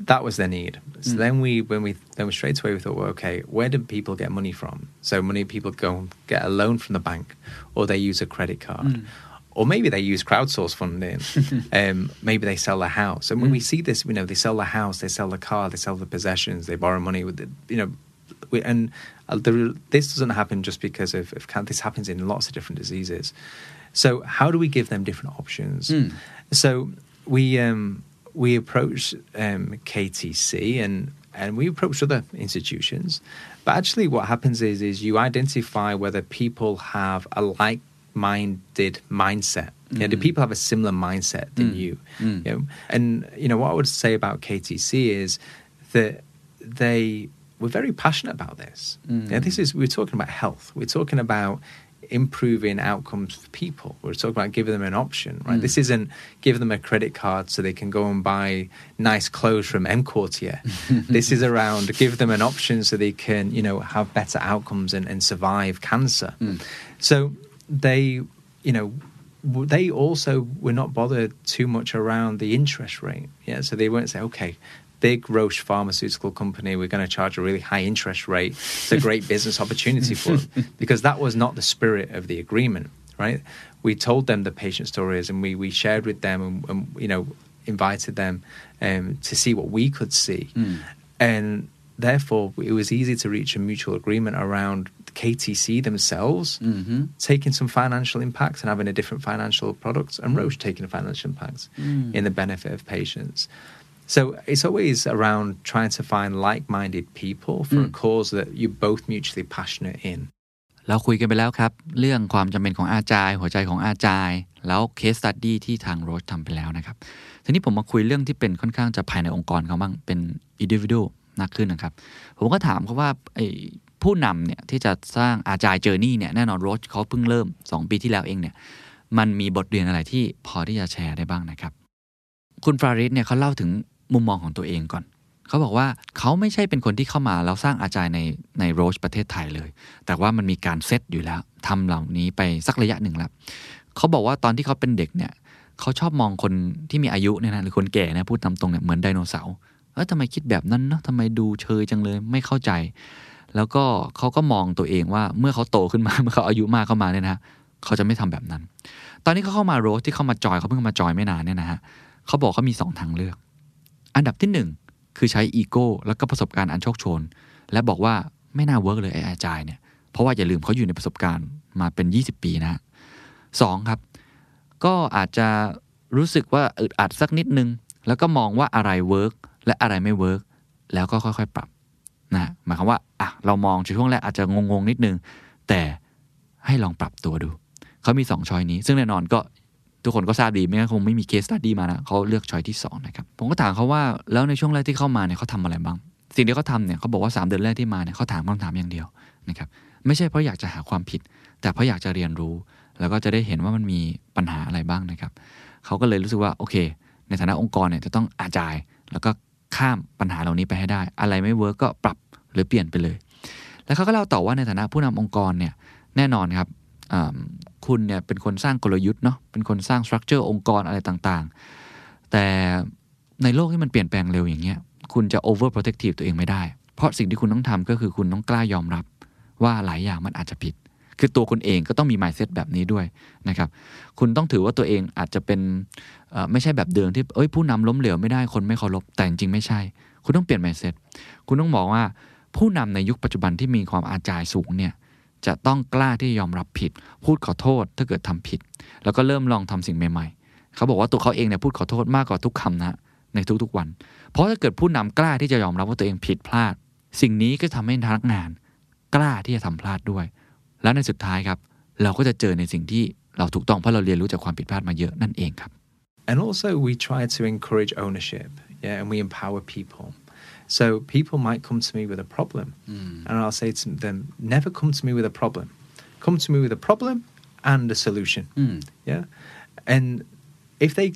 that was their need. So then we, when we, then we straight away we thought, well, okay, where do people get money from? So many people go and get a loan from the bank, or they use a credit card, or maybe they use crowdsource funding. um, maybe they sell the house. And when we see this, you know, they sell the house, they sell the car, they sell the possessions, they borrow money with, the, you know, we, and uh, this doesn't happen just because of, of this happens in lots of different diseases. So how do we give them different options? So we um, we approached um, KTC and and we approached other institutions, but actually what happens is is you identify whether people have a like minded mindset. Yeah, do mm. people have a similar mindset than mm. you? Mm. You know? And you know what I would say about KTC is that they were very passionate about this. Yeah, this is we're talking about health. We're talking about improving outcomes for people. We're talking about giving them an option, right? This isn't give them a credit card so they can go and buy nice clothes from M Quartier. this is around give them an option so they can, you know, have better outcomes and, and survive cancer. So they, you know, they also were not bothered too much around the interest rate. Yeah, so they won't say, okay, big Roche pharmaceutical company, we're going to charge a really high interest rate. It's a great business opportunity for them because that was not the spirit of the agreement, right? We told them the patient stories and we, we shared with them and, and you know invited them um, to see what we could see, and therefore it was easy to reach a mutual agreement around KTC themselves taking some financial impact and having a different financial product, and Roche taking a financial impact in the benefit of patients. So it's always around trying to find like-minded people for a cause that you're both mutually passionate in. เราคุยกันไปแล้วครับ เรื่องความจำเป็นของอาจาย หัวใจของอาจาย แล้วเคสตัดดี้ที่ทางโรสทำไปแล้วนะครับ ทีนี้ผมมาคุยเรื่องที่เป็นค่อนข้างจะภายในองค์กรเขาบ้างเป็น individual นักขึ้นนะครับ ผมก็ถามเขาว่าไอ้ผู้นำเนี่ยที่จะสร้าง agile journey เนี่ยแน่นอน Roche เขาเพิ่งเริ่ม 2 ปีที่แล้วเองเนี่ยมันมีบทเรียนอะไรที่พอที่จะแชร์ได้บ้างนะครับ คุณฟาริสเนี่ยเขาเล่าถึงมุมมองของตัวเองก่อนเขาบอกว่าเขาไม่ใช่เป็นคนที่เข้ามาแล้วสร้าง agile ในใน Roche ประเทศไทยเลย แต่ว่ามันมีการเซตอยู่แล้วทำเหล่านี้ไปสักระยะหนึ่งแล้วเขาบอกว่าตอนที่เขาเป็นเด็กเนี่ยเขาชอบมองคนที่มีอายุเนี่ยนะหรือคนแก่นะพูดตามตรงเนี่ยเหมือนไดโนเสาร์ เออทำไมคิดแบบนั้นเนาะทำไมดูเชยจังเลยไม่เข้าใจ แล้วก็เขาก็มองตัวเองว่าเมื่อเขาโตขึ้นมาเมื่อเขาอายุมากเข้ามาเนี่ยนะเขาจะไม่ทำแบบนั้น ตอนนี้เขาเข้ามา Roche ที่เข้ามา join เขาเพิ่งมา join ไม่นานเนี่ยนะฮะเขาบอกเขามีสองทางเลือก อันดับที่หนึ่งคือใช้อีโก้แล้วก็ประสบการณ์อันโชกโชน และบอกว่าไม่น่า work เลยไอ้ agile เนี่ยเพราะว่าอย่าลืมเขาอยู่ในประสบการณ์มาเป็น 20 ปีนะฮะสองครับ ก็อาจจะรู้สึกว่าอึดอัดสักนิดนึง แล้วก็มองว่าอะไร work และอะไรไม่ work แล้วก็ค่อยๆปรับนะหมายความว่าอะเรามองช่วงแรกอาจจะงงๆนิดนึง แต่ให้ลองปรับตัวดู เขามีสอง choice นี้ ซึ่งแน่นอนก็ทุกคนก็ทราบดีไม่งั้นคงไม่มี case study มานะเขาเลือก choice ที่2นะครับผมก็ถามเขาว่าแล้วในช่วงแรกที่เข้ามาเนี่ยเขาทำอะไรบ้าง สิ่งที่เขาทำเนี่ยเขาบอกว่า 3 เดือนแรกที่มาเนี่ยเขาถามคำถามอย่างเดียวนะครับไม่ใช่เพราะอยากจะหาความผิด แต่เพราะอยากจะเรียนรู้ แล้วก็จะได้เห็นว่ามันมีปัญหาอะไรบ้างนะครับเขาก็เลยรู้สึกว่าโอเค ในฐานะองค์กรเนี่ยจะต้อง agile แล้วก็ ข้ามปัญหาเหล่านี้ไปให้ได้ อะไรไม่ work ก็ปรับหรือเปลี่ยนไปเลย แล้วเขาก็เล่าต่อว่าในฐานะผู้นำองค์กรเนี่ยแน่นอนครับคุณเนี่ยเป็นคนสร้างกลยุทธ์เนาะเป็นคนสร้างสตรัคเจอร์องค์กรอะไรต่างๆ แต่ในโลกที่มันเปลี่ยนแปลงเร็วอย่างเงี้ยคุณจะ over protective ตัวเองไม่ได้ เพราะสิ่งที่คุณต้องทำก็คือคุณต้องกล้ายอมรับว่าหลายอย่างมันอาจจะผิด คือตัวคุณเองก็ต้องมี mindset แบบนี้ด้วยนะครับ คุณต้องถือว่าตัวเองอาจจะเป็นไม่ใช่แบบเดิมที่เอ้ยผู้นำล้มเหลวไม่ได้คนไม่เคารพแต่จริงๆไม่ใช่ คุณต้องเปลี่ยน mindset คุณต้องบอกว่าผู้นำในยุคปัจจุบันที่มีความอาจายสูงเนี่ยจะต้องกล้าที่ยอมรับผิด พูดขอโทษถ้าเกิดทำผิด แล้วก็เริ่มลองทำสิ่งใหม่ๆ เขาบอกว่าตัวเขาเองเนี่ยพูดขอโทษมากกว่าทุกคำนะในทุกๆวัน เพราะถ้าเกิดผู้นำกล้าที่จะยอมรับว่าตัวเองผิดพลาด สิ่งนี้ก็ทำให้พนักงาน กล้าที่จะทำพลาดด้วย แล้วในสุดท้ายครับ เราก็จะเจอในสิ่งที่เราถูกต้องเพราะเราเรียนรู้จากความผิดพลาดมาเยอะนั่นเองครับ And also, we try to encourage ownership, yeah, and we empower people. So people might come to me with a problem, and I'll say to them, never come to me with a problem. Come to me with a problem and a solution, yeah. And if they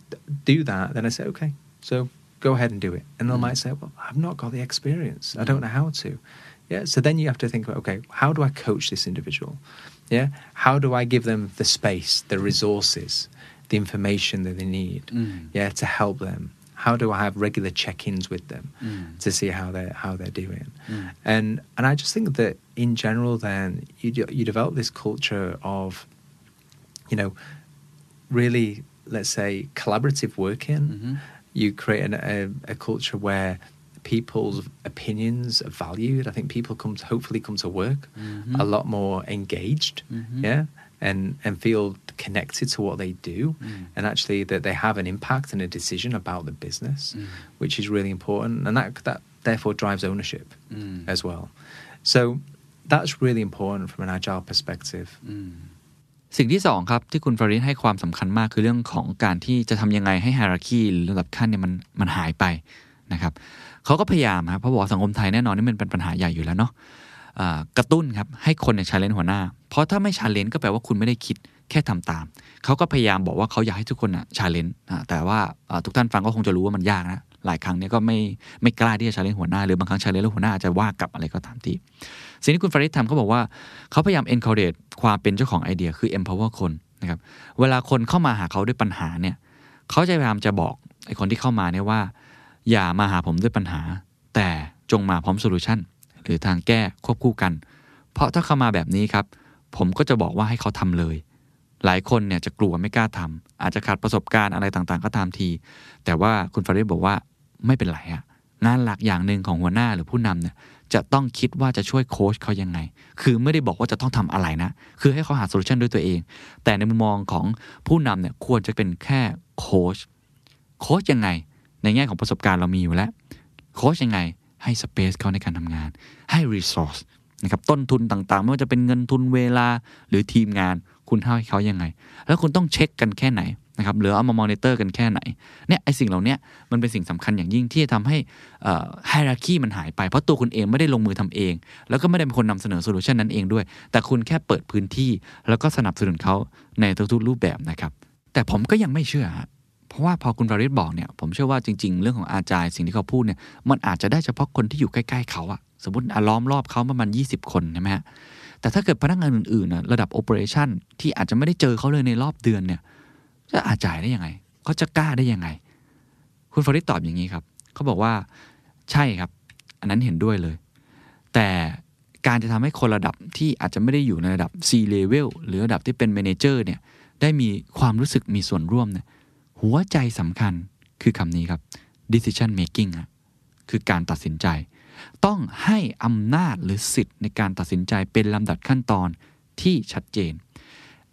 do that, then I say, okay, so go ahead and do it. And they might say, well, I've not got the experience. I don't know how to. Yeah. So then you have to think about, okay, how do I coach this individual? Yeah. How do I give them the space, the resources, the information that they need? Mm. Yeah. To help them. How do I have regular check-ins with them mm. to see how they're how they're doing? Mm. And and I just think that in general, then you you develop this culture of, you know, really let's say collaborative working. Mm-hmm. You create an, a, a culture where people's opinions are valued. I think people come to hopefully come to work a lot more engaged, yeah, and and feel connected to what they do, and actually that they have an impact and a decision about the business, which is really important, and that that therefore drives ownership as well. So that's really important from an agile perspective. สิ่งที่สองครับ ที่คุณฟาริสให้ความสำคัญมากคือเรื่องของการที่จะทำยังไงให้ hierarchy หรือระดับขั้นเนี่ยมันมันหายไป นะครับเขาก็พยายามครับเพราะบอกว่าสังคมไทยแน่นอนนี่มันเป็นปัญหาใหญ่อยู่แล้วเนาะกระตุ้นครับให้คนเนี่ย challenge หัวหน้า เพราะถ้าไม่ challenge ก็แปลว่าคุณไม่ได้คิดแค่ทำตาม เขาก็พยายามบอกว่าเขาอยากให้ทุกคนอะ challenge แต่ว่าทุกท่านฟังก็คงจะรู้ว่ามันยากนะหลายครั้งเนี่ยก็ไม่ไม่กล้าที่จะ challenge หัวหน้าหรือบางครั้ง challenge แล้วหัวหน้าอาจจะว่ากลับอะไรก็ตามทีสิ่งที่คุณฟาริสทำเขาบอกว่าเขาพยายาม encourage ความเป็นเจ้าของไอเดียคือ empower คนนะครับเวลาคนเข้ามาหาเขาด้วยปัญหาเนี่ยเขาจะพยายามจะบอกไอ้คนที่เข้ามาเนี่ยว่า อย่ามาหาผมด้วยปัญหา แต่จงมาพร้อม solution หรือทางแก้ควบคู่กัน เพราะถ้าเข้ามาแบบนี้ครับ ผมก็จะบอกว่าให้เขาทำเลย หลายคนเนี่ยจะกลัวไม่กล้าทำอาจจะขาดประสบการณ์อะไรต่างๆ ก็ตามที แต่ว่าคุณฟาริสบอกว่าไม่เป็นไรอะงานหลักอย่างหนึ่งของหัวหน้าหรือผู้นำเนี่ยจะต้องคิดว่าจะช่วยโค้ชเขายังไง คือไม่ได้บอกว่าจะต้องทำอะไรนะ คือให้เขาหา solution ด้วยตัวเอง แต่ในมุมมองของผู้นำเนี่ยควรจะเป็นแค่โค้ช โค้ชยังไง ในแง่ของประสบการณ์เรามีอยู่แล้วโค้ชยังไงให้ space เขาในการทำงาน ให้ resource นะครับต้นทุนต่างๆ ไม่ว่าจะเป็นเงินทุนเวลาหรือทีมงาน คุณให้เขายังไง แล้วคุณต้องเช็คกันแค่ไหนนะครับหรือเอามามอนิเตอร์กันแค่ไหนเนี่ยไอ้สิ่งเหล่านี้มันเป็นสิ่งสำคัญอย่างยิ่งที่จะทำให้ hierarchy มันหายไป เพราะตัวคุณเองไม่ได้ลงมือทำเอง แล้วก็ไม่ได้เป็นคนนำเสนอ solution นั้นเองด้วย แต่คุณแค่เปิดพื้นที่ แล้วก็สนับสนุนเขาในทุกๆรูปแบบนะครับแต่ผมก็ยังไม่เชื่อฮะ เพราะว่าพอคุณฟาริสบอกเนี่ยผมเชื่อว่าจริง ๆ เรื่องของอาจายสิ่งที่เขาพูดเนี่ยมันอาจจะได้เฉพาะคนที่อยู่ใกล้ๆเขาอะสมมติล้อมรอบเขาประมาณ 20 คนใช่ไหมฮะแต่ถ้าเกิดพนักงานอื่นๆนะระดับโอเปอเรชั่นที่อาจจะไม่ได้เจอเขาเลยในรอบเดือนเนี่ยจะอาจ่ายได้ยังไงเขาจะกล้าได้ยังไง คุณฟาริสตอบอย่างนี้ครับเขาบอกว่าใช่ครับ อันนั้นเห็นด้วยเลย แต่การจะทำให้คนระดับที่อาจจะไม่ได้อยู่ในระดับ C level หรือระดับที่เป็น manager เนี่ยได้มีความรู้สึกมีส่วนร่วมเนี่ย หัวใจสำคัญคือคำนี้ครับ decision making คือการตัดสินใจ ต้องให้อำนาจหรือสิทธิ์ในการตัดสินใจเป็นลำดับขั้นตอนที่ชัดเจน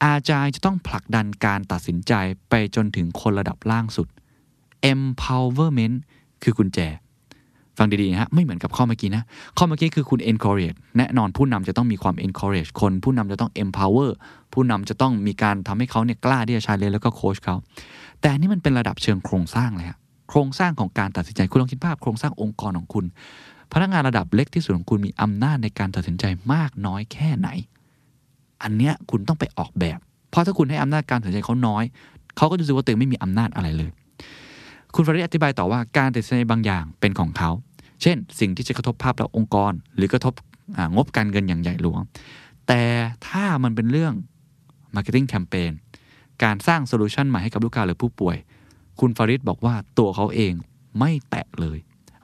อาจารย์จะต้องผลักดันการตัดสินใจไปจนถึงคนระดับล่างสุด empowerment คือกุญแจ ฟังดีๆนะฮะไม่เหมือนกับข้อเมื่อกี้นะ ข้อเมื่อกี้คือคุณ encourage แน่นอนผู้นำจะต้องมีความ encourage คนผู้นำจะต้อง empower ผู้นำจะต้องมีการทำให้เขาเนี่ยกล้าที่จะชาเลนแล้วก็โค้ชเขา แต่นี่มันเป็นระดับเชิงโครงสร้างเลยฮะโครงสร้างของการตัดสินใจคุณลองคิดภาพโครงสร้างองค์กรของคุณ พนักงานระดับเล็กที่สุดของคุณมีอำนาจในการตัดสินใจมากน้อยแค่ไหน อันเนี้ยคุณต้องไปออกแบบ เพราะถ้าคุณให้อำนาจการตัดสินใจเขาน้อยเขาก็จะรู้สึกว่าตัวเองไม่มีอำนาจอะไรเลย คุณฟาริอธิบายต่อว่าการตัดสินใจบางอย่างเป็นของเขา เช่น สิ่งที่จะกระทบภาพลักษณ์องค์กร หรือกระทบงบการเงินอย่างใหญ่หลวง แต่ถ้ามันเป็นเรื่อง Marketing Campaign การสร้างโซลูชันใหม่ให้กับลูกค้าหรือผู้ป่วย คุณฟาริดบอกว่าตัวเขาเองไม่แตะเลย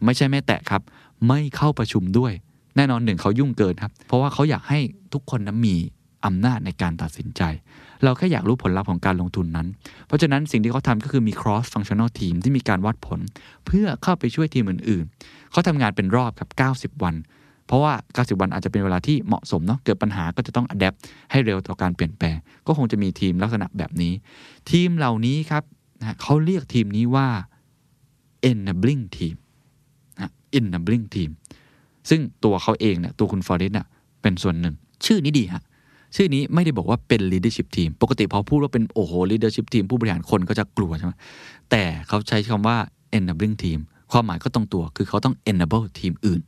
ไม่ใช่ไม่แตะครับ ไม่เข้าประชุมด้วย แน่นอนหนึ่งเขายุ่งเกินครับ เพราะว่าเขาอยากให้ทุกคนนั้นมีอำนาจในการตัดสินใจ เราแค่อยากรู้ผลลัพธ์ของการลงทุนนั้น เพราะฉะนั้นสิ่งที่เขาทำก็คือมี cross functional team ที่มีการวัดผล เพื่อเข้าไปช่วยทีมอื่นๆ เขาทำงานเป็นรอบครับ 90 วัน เพราะว่า 90 วันอาจจะเป็นเวลาที่เหมาะสมเนาะเกิดปัญหาก็จะต้อง adapt ให้เร็วต่อการเปลี่ยนแปลง ก็คงจะมีทีมลักษณะแบบนี้ ทีมเหล่านี้ครับนะเขาเรียกทีมนี้ว่า enabling team นะ enabling team ซึ่งตัวเขาเองเนี่ยตัวคุณฟอริสเนี่ยเป็นส่วนหนึ่ง ชื่อนี้ดีฮะ ชื่อนี้ไม่ได้บอกว่าเป็น leadership team ปกติพอพูดว่าเป็นโอ้โห leadership team ผู้บริหารคนก็จะกลัวใช่ไหมแต่เขาใช้คำว่า enabling team ความหมายก็ตรงตัวคือเขาต้อง enable ทีมอื่น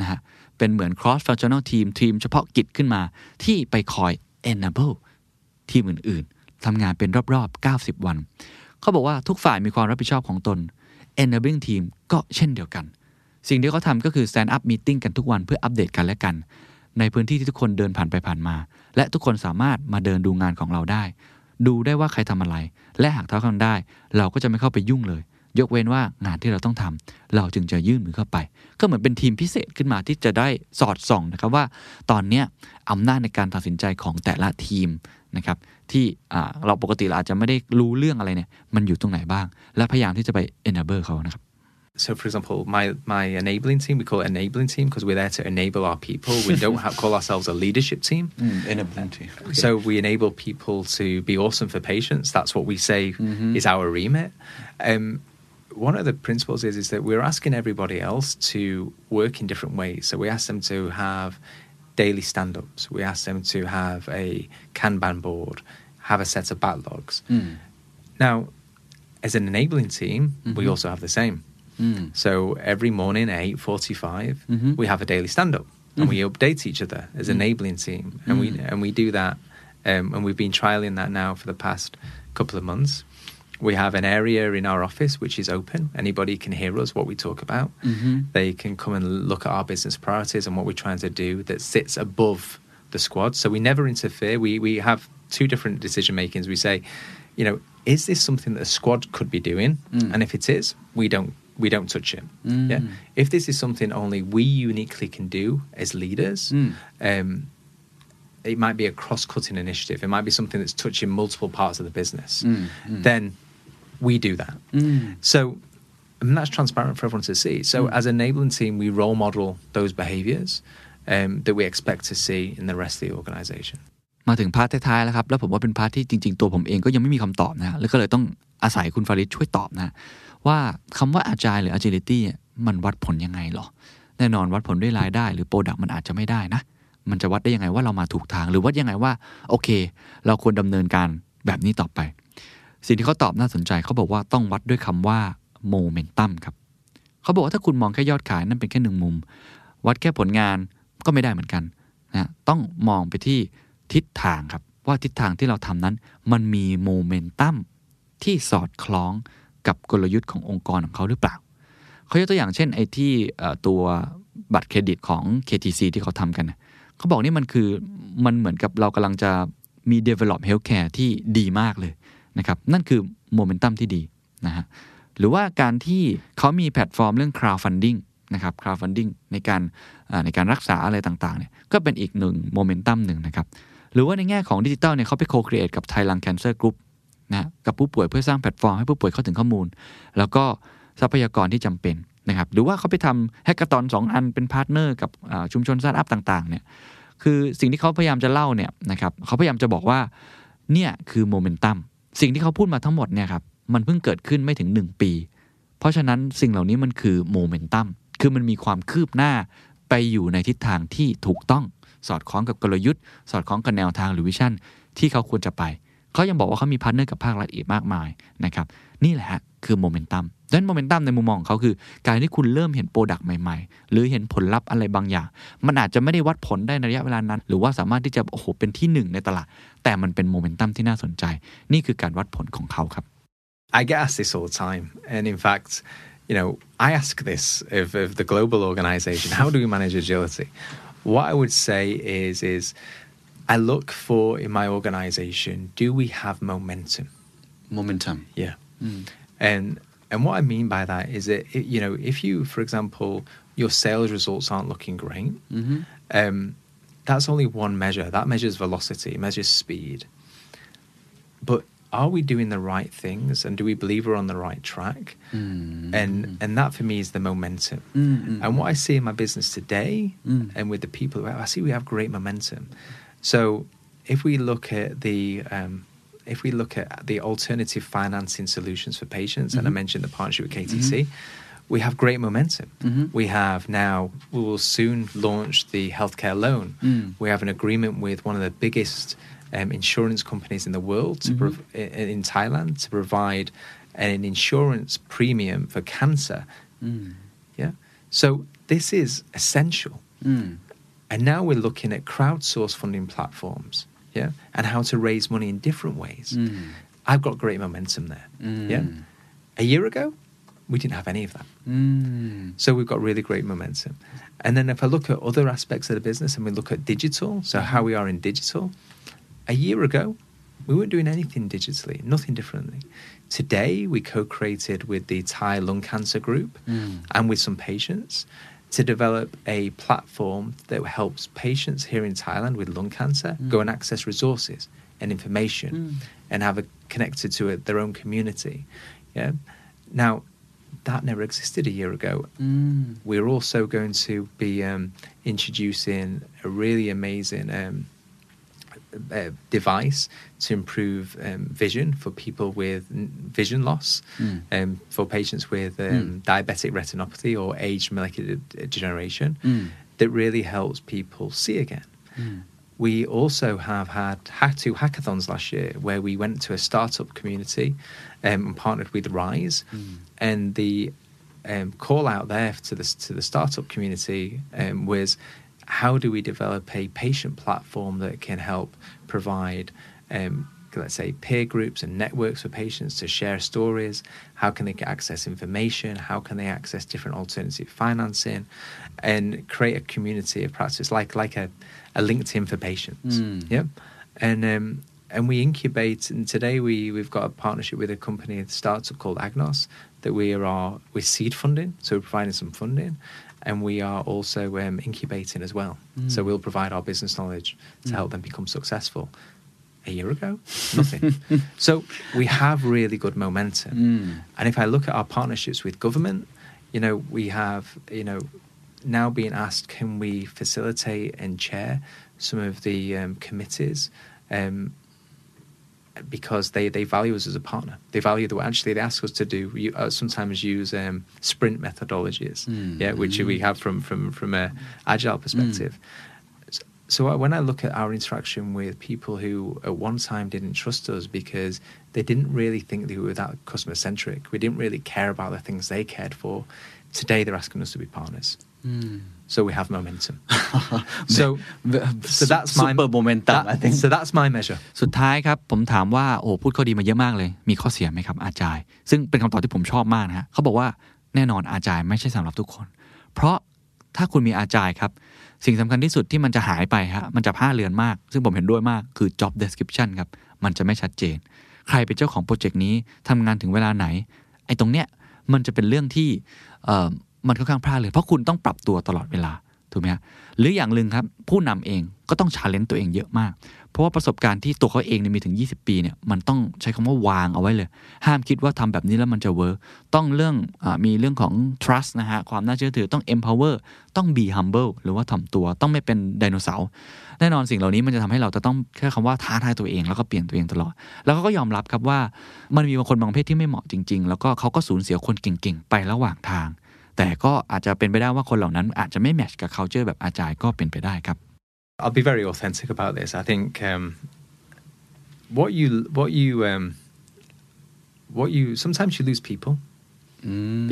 นะฮะเป็นเหมือน cross functional team ทีมเฉพาะกิจขึ้นมา ที่ไปคอย enable ทีมอื่นๆทำงานเป็นรอบๆ 90 วัน เขาบอกว่าทุกฝ่ายมีความรับผิดชอบของตน enabling team ก็เช่นเดียวกัน สิ่งที่เขาทำก็คือ stand up meeting กันทุกวันเพื่ออัปเดตกันและกัน ในพื้นที่ที่ทุกคนเดินผ่านไปผ่านมา และทุกคนสามารถมาเดินดูงานของเราได้ ดูได้ว่าใครทำอะไร และหากเท่ากันได้ เราก็จะไม่เข้าไปยุ่งเลย ยกเว้นว่างานที่เราต้องทำเราจึงจะยื่นมือเข้าไป ก็เหมือนเป็นทีมพิเศษขึ้นมาที่จะได้สอดส่องนะครับว่า ตอนนี้อำนาจในการตัดสินใจของแต่ละทีมนะครับที่เราปกติเราอาจจะไม่ได้รู้เรื่องอะไรเนี่ยมันอยู่ตรงไหนบ้าง และพยายามที่จะไป enable เขานะครับ So, for example, my, my enabling team, we call it enabling team because we're there to enable our people. We don't have, call ourselves a leadership team. Mm, enabling team. Okay. So, we enable people to be awesome for patients. That's what we say Mm-hmm. is our remit. Um, one of the principles is, is that we're asking everybody else to work in different ways. So, we ask them to have daily stand ups, we ask them to have a Kanban board, have a set of backlogs. Mm. Now, as an enabling team, we Mhm. also have the same. Mm. So every morning at eight forty-five, Mhm. we have a daily stand-up. and we update each other as a enabling team, and we and we do that, um, and we've been trialing that now for the past couple of months. We have an area in our office which is open. Anybody can hear us what we talk about. They can come and look at our business priorities and what we're trying to do that sits above the squad. So we never interfere. We we have two different decision makings. We say, you know, is this something that a squad could be doing? And if it is, we don't we don't touch it. Yeah. If this is something only we uniquely can do as leaders, um, it might be a cross-cutting initiative. It might be something that's touching multiple parts of the business. Then we do that. So and that's transparent for everyone to see. So as an enabling team, we role model those behaviors um, that we expect to see in the rest of the organization. มาถึงพาร์ทท้ายๆแล้วครับ แล้วผมว่าเป็นพาร์ทที่จริง ๆ ตัวผมเองก็ยังไม่มีคำตอบนะฮะแล้วก็เลยต้องอาศัยคุณฟาริดช่วยตอบนะ ว่าคำว่า agile หรือ agility มันวัดผลยังไงหรอ แน่นอนวัดผลด้วยรายได้ หรือ product มันอาจจะไม่ได้นะ มันจะวัดได้ยังไงว่าเรามาถูกทาง หรือวัดยังไงว่า โอเค เราควรดำเนินการแบบนี้ต่อไป สิ่งที่เขาตอบน่าสนใจเขาบอกว่าต้องวัดด้วยคำว่า momentum ครับเขาบอกว่าถ้าคุณมองแค่ยอดขายนั่นเป็นแค่หนึ่งมุม วัดแค่ผลงานก็ไม่ได้เหมือนกันนะต้องมองไปที่ทิศทางครับ ว่าทิศทางที่เราทำนั้น มันมีโมเมนตัมที่สอดคล้อง กับกลยุทธ์ขององค์กรของเขาหรือเปล่า เขายกตัวอย่างเช่นไอ้ที่ตัวบัตรเครดิตของ KTC ที่เขาทำกัน เขาบอกนี่มันคือมันเหมือนกับเรากำลังจะมี develop healthcare ที่ดีมากเลยนะครับ นั่นคือโมเมนตัมที่ดีนะฮะ หรือว่าการที่เขามีแพลตฟอร์มเรื่อง crowdfunding นะครับ crowdfunding ในการในการรักษาอะไรต่างๆเนี่ยก็เป็นอีกหนึ่งโมเมนตัมหนึ่งนะครับ หรือว่าในแง่ของดิจิทัลเนี่ยเขาไป co-create กับ Thailand Cancer Group นะกับผู้ป่วยเพื่อสร้างแพลตฟอร์มให้ผู้ป่วยเข้าถึงข้อมูล แล้วก็ทรัพยากรที่จำเป็นนะครับ หรือว่าเขาไปทำ hackathon สองอันเป็น partner กับชุมชนสตาร์ทอัพต่างๆเนี่ยคือสิ่งที่เขาพยายามจะเล่าเนี่ยนะครับเขาพยายามจะบอกว่าเนี่ยคือโมเมนตัมสิ่งที่เขาพูดมาทั้งหมดเนี่ยครับมันเพิ่งเกิดขึ้นไม่ถึง 1 ปี เพราะฉะนั้นสิ่งเหล่านี้มันคือโมเมนตัมคือมันมีความคืบหน้าไปอยู่ในทิศทางที่ถูกต้องสอดคล้องกับกลยุทธ์ สอดคล้องกับแนวทางหรือ vision ที่เขาควรจะไป เขายังบอกว่าเขามี partner กับภาครัฐอีกมากมายนะครับนี่แหละฮะคือโมเมนตัมดังนั้นโมเมนตัมในมุมมองของเขาคือ การที่คุณเริ่มเห็น product ใหม่ๆ หรือเห็นผลลัพธ์อะไรบางอย่าง มันอาจจะไม่ได้วัดผลได้ในระยะเวลานั้น หรือว่าสามารถที่จะโอ้โหเป็นที่หนึ่งในตลาด แต่มันเป็นโมเมนตัมที่น่าสนใจ นี่คือการวัดผลของเขาครับ I get asked this all the time. And in fact, you know, I ask this of, of the global organization, how do we manage agility? What I would say is, is I look for in my organization, do we have momentum? momentum Yeah. Hmm. And and what I mean by that is that it, you know if you, for example, your sales results aren't looking great, mm-hmm. um, that's only one measure. That measures velocity, measures speed. But are we doing the right things, and do we believe we're on the right track? Mm-hmm. And and that for me is the momentum. Mm-hmm. And what I see in my business today, mm. and with the people, I see we have great momentum. So if we look at the um, if we look at the alternative financing solutions for patients, and I mm-hmm. mentioned the partnership with mm-hmm. KTC, we have great momentum. Mm-hmm. We have now, we will soon launch the healthcare loan. Mm. We have an agreement with one of the biggest um, insurance companies in the world to prov- in Thailand to provide an insurance premium for cancer. Mm. Yeah. So this is essential. Mm. And now we're looking at crowdsource funding platforms, yeah, and how to raise money in different ways. Mm. I've got great momentum there. Yeah. Mm. A year ago, we didn't have any of that. Mm. So we've got really great momentum. And then if I look at other aspects of the business and we look at digital, so mm-hmm. how we are in digital, a year ago, we weren't doing anything digitally, nothing differently. Today, we co created with the Thai Lung Cancer Group and with some patients to develop a platform that helps patients here in Thailand with lung cancer go and access resources and information and have a connected to it, their own community. Yeah. Now, that never existed a year ago. We're also going to be um, introducing a really amazing um, uh, device to improve um, vision for people with vision loss, um, for patients with um, diabetic retinopathy or age molecular d- degeneration, that really helps people see again. We also have had ha- two hackathons last year where we went to a startup community um, and partnered with Rise, and the um, call out there to the to the startup community um, was how do we develop a patient platform that can help provide um, let's say peer groups and networks for patients to share stories? How can they get access information? How can they access different alternative financing and create a community of practice like like a, a linkedin for patients? Yeah and um, and we incubate and today we we've got a partnership with a company a startup called agnos that we are with seed funding so we're providing some funding and we are also um, incubating as well. So we'll provide our business knowledge to help them become successful. A year ago? Nothing. So we have really good momentum. And if i look at our partnerships with government you know we have you know now being asked can we facilitate and chair some of the um, committees? Um, because they, they value us as a partner. They value the actually they ask us to do you, uh, sometimes use um, sprint methodologies, yeah, which we have from from from a agile perspective. S- So when I look at our interaction with people who at one time didn't trust us because they didn't really think they were that customer centric, we didn't really care about the things they cared for. Today they're asking us to be partners. So we have momentum. so so that's my Super momentum, that- I think. So that's my measure. สุดท้ายครับผมถามว่าโอ้พูดข้อดีมาเยอะมากเลย มีข้อเสียไหมครับอาจาย ซึ่งเป็นคำตอบที่ผมชอบมากนะฮะเขาบอกว่าแน่นอนอาจายไม่ใช่สำหรับทุกคน เพราะถ้าคุณมีอาจายครับ สิ่งสำคัญที่สุดที่มันจะหายไปฮะมันจะผ้าเลือนมาก ซึ่งผมเห็นด้วยมากคือ job description ครับ มันจะไม่ชัดเจน ใครเป็นเจ้าของโปรเจกต์นี้ทำงานถึงเวลาไหน ไอ้ตรงเนี้ยมันจะเป็นเรื่องที่เอ่อ มันค่อนข้างพลาดเลย เพราะคุณต้องปรับตัวตลอดเวลาถูกไหมฮะหรืออย่างหนึ่งครับ ผู้นำเองก็ต้องชาเลนจ์ตัวเองเยอะมาก เพราะว่าประสบการณ์ที่ตัวเขาเองเนี่ยมีถึง 20 ปีเนี่ยมันต้องใช้คำว่าวางเอาไว้เลย ห้ามคิดว่าทำแบบนี้แล้วมันจะเวิร์กต้องเรื่องอมีเรื่องของ trust นะฮะความน่าเชื่อถือต้อง empower ต้อง be humble หรือว่าถ่อมตัวต้องไม่เป็นไดโนเสาร์แน่นอนสิ่งเหล่านี้มันจะทำให้เราจะต้องแค่คำว่าท้าทายตัวเองแล้วก็เปลี่ยนตัวเองตลอด แล้วเขาก็ยอมรับครับว่ามันมีบางคนบางเภทที่ไม่เหมาะจริง ๆ แล้วก็เขาก็สูญเสียคนเก่งๆ ไประหว่างทาง แต่ก็อาจจะเป็นไปได้ว่าคนเหล่านั้นอาจจะไม่แมทช์กับ culture แบบอาจารย์ก็เป็นไปได้ครับ I'll be very authentic about this. I think um, what you what you um, what you sometimes you lose people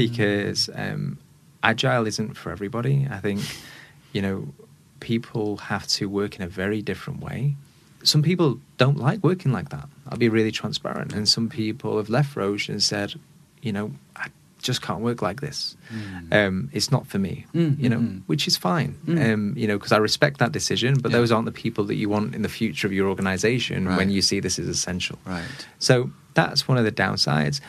because um, agile isn't for everybody. I think you know people have to work in a very different way. Some people don't like working like that. I'll be really transparent, and some people have left Roche and said, you know, I just can't work like this. Um, it's not for me. you know, which is fine. Um, you know, because I respect that decision, but Yeah. those aren't the people that you want in the future of your organization when you see this is essential. Right. So that's one of the downsides.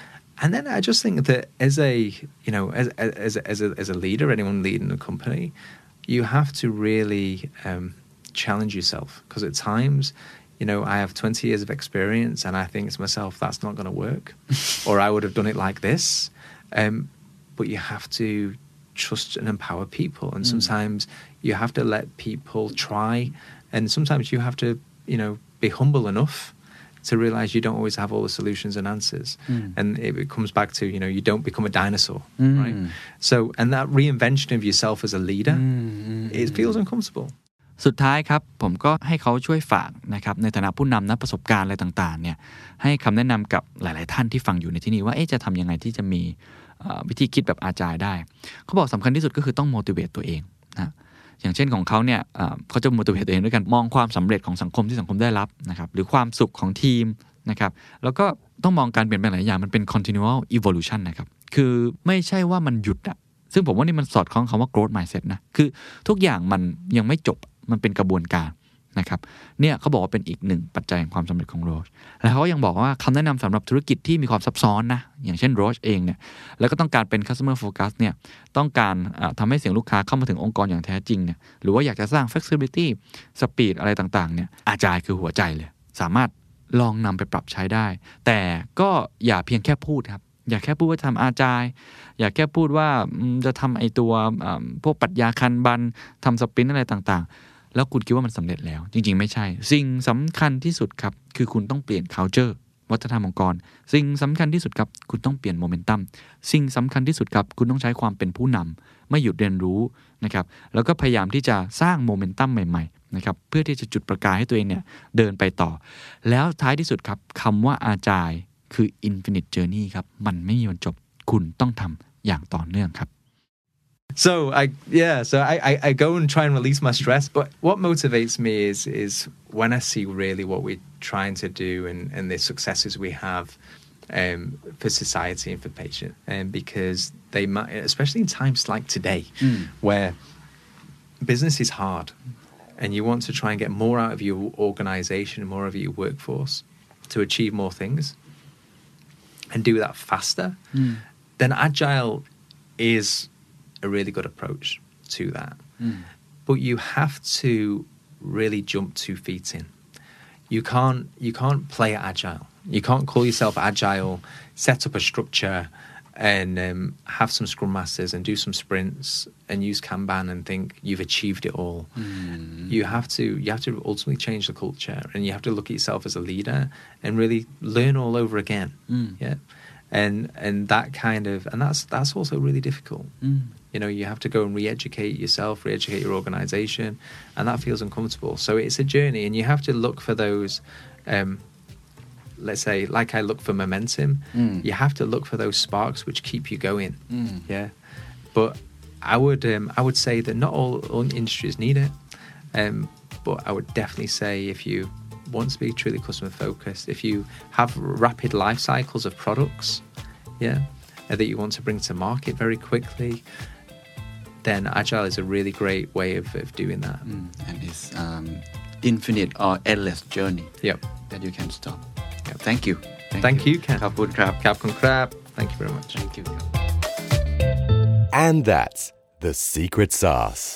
And then I just think that as a you know as as as a, as a leader, anyone leading a company, you have to really um, challenge yourself because at times. You know, I have 20 years of experience, and I think to myself, that's not going to work, or I would have done it like this. Um, but you have to trust and empower people, and sometimes you have to let people try, and sometimes you have to, you know, be humble enough to realize you don't always have all the solutions and answers. And it, it comes back to, you know, you don't become a dinosaur, right? So, and that reinvention of yourself as a leader, it feels uncomfortable. สุดท้ายครับผมก็ให้เขาช่วยฝากนะครับในฐานะผู้นำนักประสบการณ์อะไรต่างๆเนี่ยให้คำแนะนำกับหลาย ๆ ท่านที่ฟังอยู่ในที่นี้ว่าเอ๊ะจะทำยังไงที่จะมีเอ่อ วิธีคิดแบบอาจารย์ได้ เขาบอกสำคัญที่สุดก็คือต้อง motivate ตัวเองนะอย่างเช่นของเขาเนี่ยเขาจะ motivate ตัวเองด้วยกันมองความสำเร็จของสังคมที่สังคมได้รับนะครับหรือความสุขของทีมนะครับแล้วก็ต้องมองการเปลี่ยนแปลงหลายอย่างมันเป็น continual evolution นะครับคือไม่ใช่ว่ามันหยุดอะซึ่งผมว่านี่มันสอดคล้องคำว่า growth mindset นะคือทุกอย่างมันยังไม่จบมันเป็นกระบวนการ นะครับเนี่ยเขาบอกว่าเป็นอีกหนึ่งปัจจัยแห่งความสำเร็จของโรชแล้วเขาก็ยังบอกว่าคำแนะนำสำหรับธุรกิจที่มีความซับซ้อนนะอย่างเช่นโรชเองเนี่ยแล้วก็ต้องการเป็น customer focus เนี่ยต้องการอ่าทำให้เสียงลูกค้าเข้ามาถึงองค์กรอย่างแท้จริงเนี่ยหรือว่าอยากจะสร้าง flexibility speed อะไรต่างๆเนี่ยอาจายคือหัวใจเลย สามารถลองนำไปปรับใช้ได้ แต่ก็อย่าเพียงแค่พูดครับอย่าแค่พูดว่าทำอาจาย อย่าแค่พูดว่าจะทำไอตัวพวกปัชญาคันบันทำสปินอะไรต่างๆ แล้วคุณคิดว่ามันสำเร็จแล้ว จริง ๆ ไม่ใช่ สิ่งสำคัญที่สุดครับ คือคุณต้องเปลี่ยน culture วัฒนธรรมองค์กร สิ่งสำคัญที่สุดครับ คุณต้องเปลี่ยนโมเมนตัมสิ่งสำคัญที่สุดครับ คุณต้องใช้ความเป็นผู้นำไม่หยุดเรียนรู้นะครับ แล้วก็พยายามที่จะสร้างโมเมนตัมใหม่ๆนะครับ เพื่อที่จะจุดประกายให้ตัวเองเนี่ยเดินไปต่อ แล้วท้ายที่สุดครับคำว่าอาจายคือ infinite journey ครับ มันไม่มีวันจบ คุณต้องทำอย่างต่อเนื่องครับ so I yeah, so I, I, I go and try and release my stress. But what motivates me is is when I see really what we're trying to do and, and the successes we have um, for society and for patient, and um, because they might, especially in times like today, hmm. where business is hard, and you want to try and get more out of your organization, more of your workforce, to achieve more things, and do that faster, hmm. then agile is a really good approach to that. Hmm. But you have to really jump two feet in. You can't you can't play agile. You can't call yourself agile, set up a structure, and um, have some scrum masters and do some sprints and use Kanban and think you've achieved it all. Hmm. You have to you have to ultimately change the culture, and you have to look at yourself as a leader and really learn all over again. Hmm. Yeah, and and that kind of and that's that's also really difficult. You know, you have to go and re-educate yourself, re-educate your organization, and that feels uncomfortable. So it's a journey, and you have to look for those. Um, let's say, like I look for momentum, you have to look for those sparks which keep you going. Yeah, but I would um, I would say that not all, all industries need it, um, but I would definitely say if you want to be truly customer focused, if you have rapid life cycles of products, yeah, that you want to bring to market very quickly, then agile is a really great way of, of doing that. Mm, and it's um, infinite or endless journey. Yep. That you can stop. Yep. Thank you. Thank, Thank you. Cap Ken. Capcon krab. Thank you very much. Thank you. And that's the secret sauce.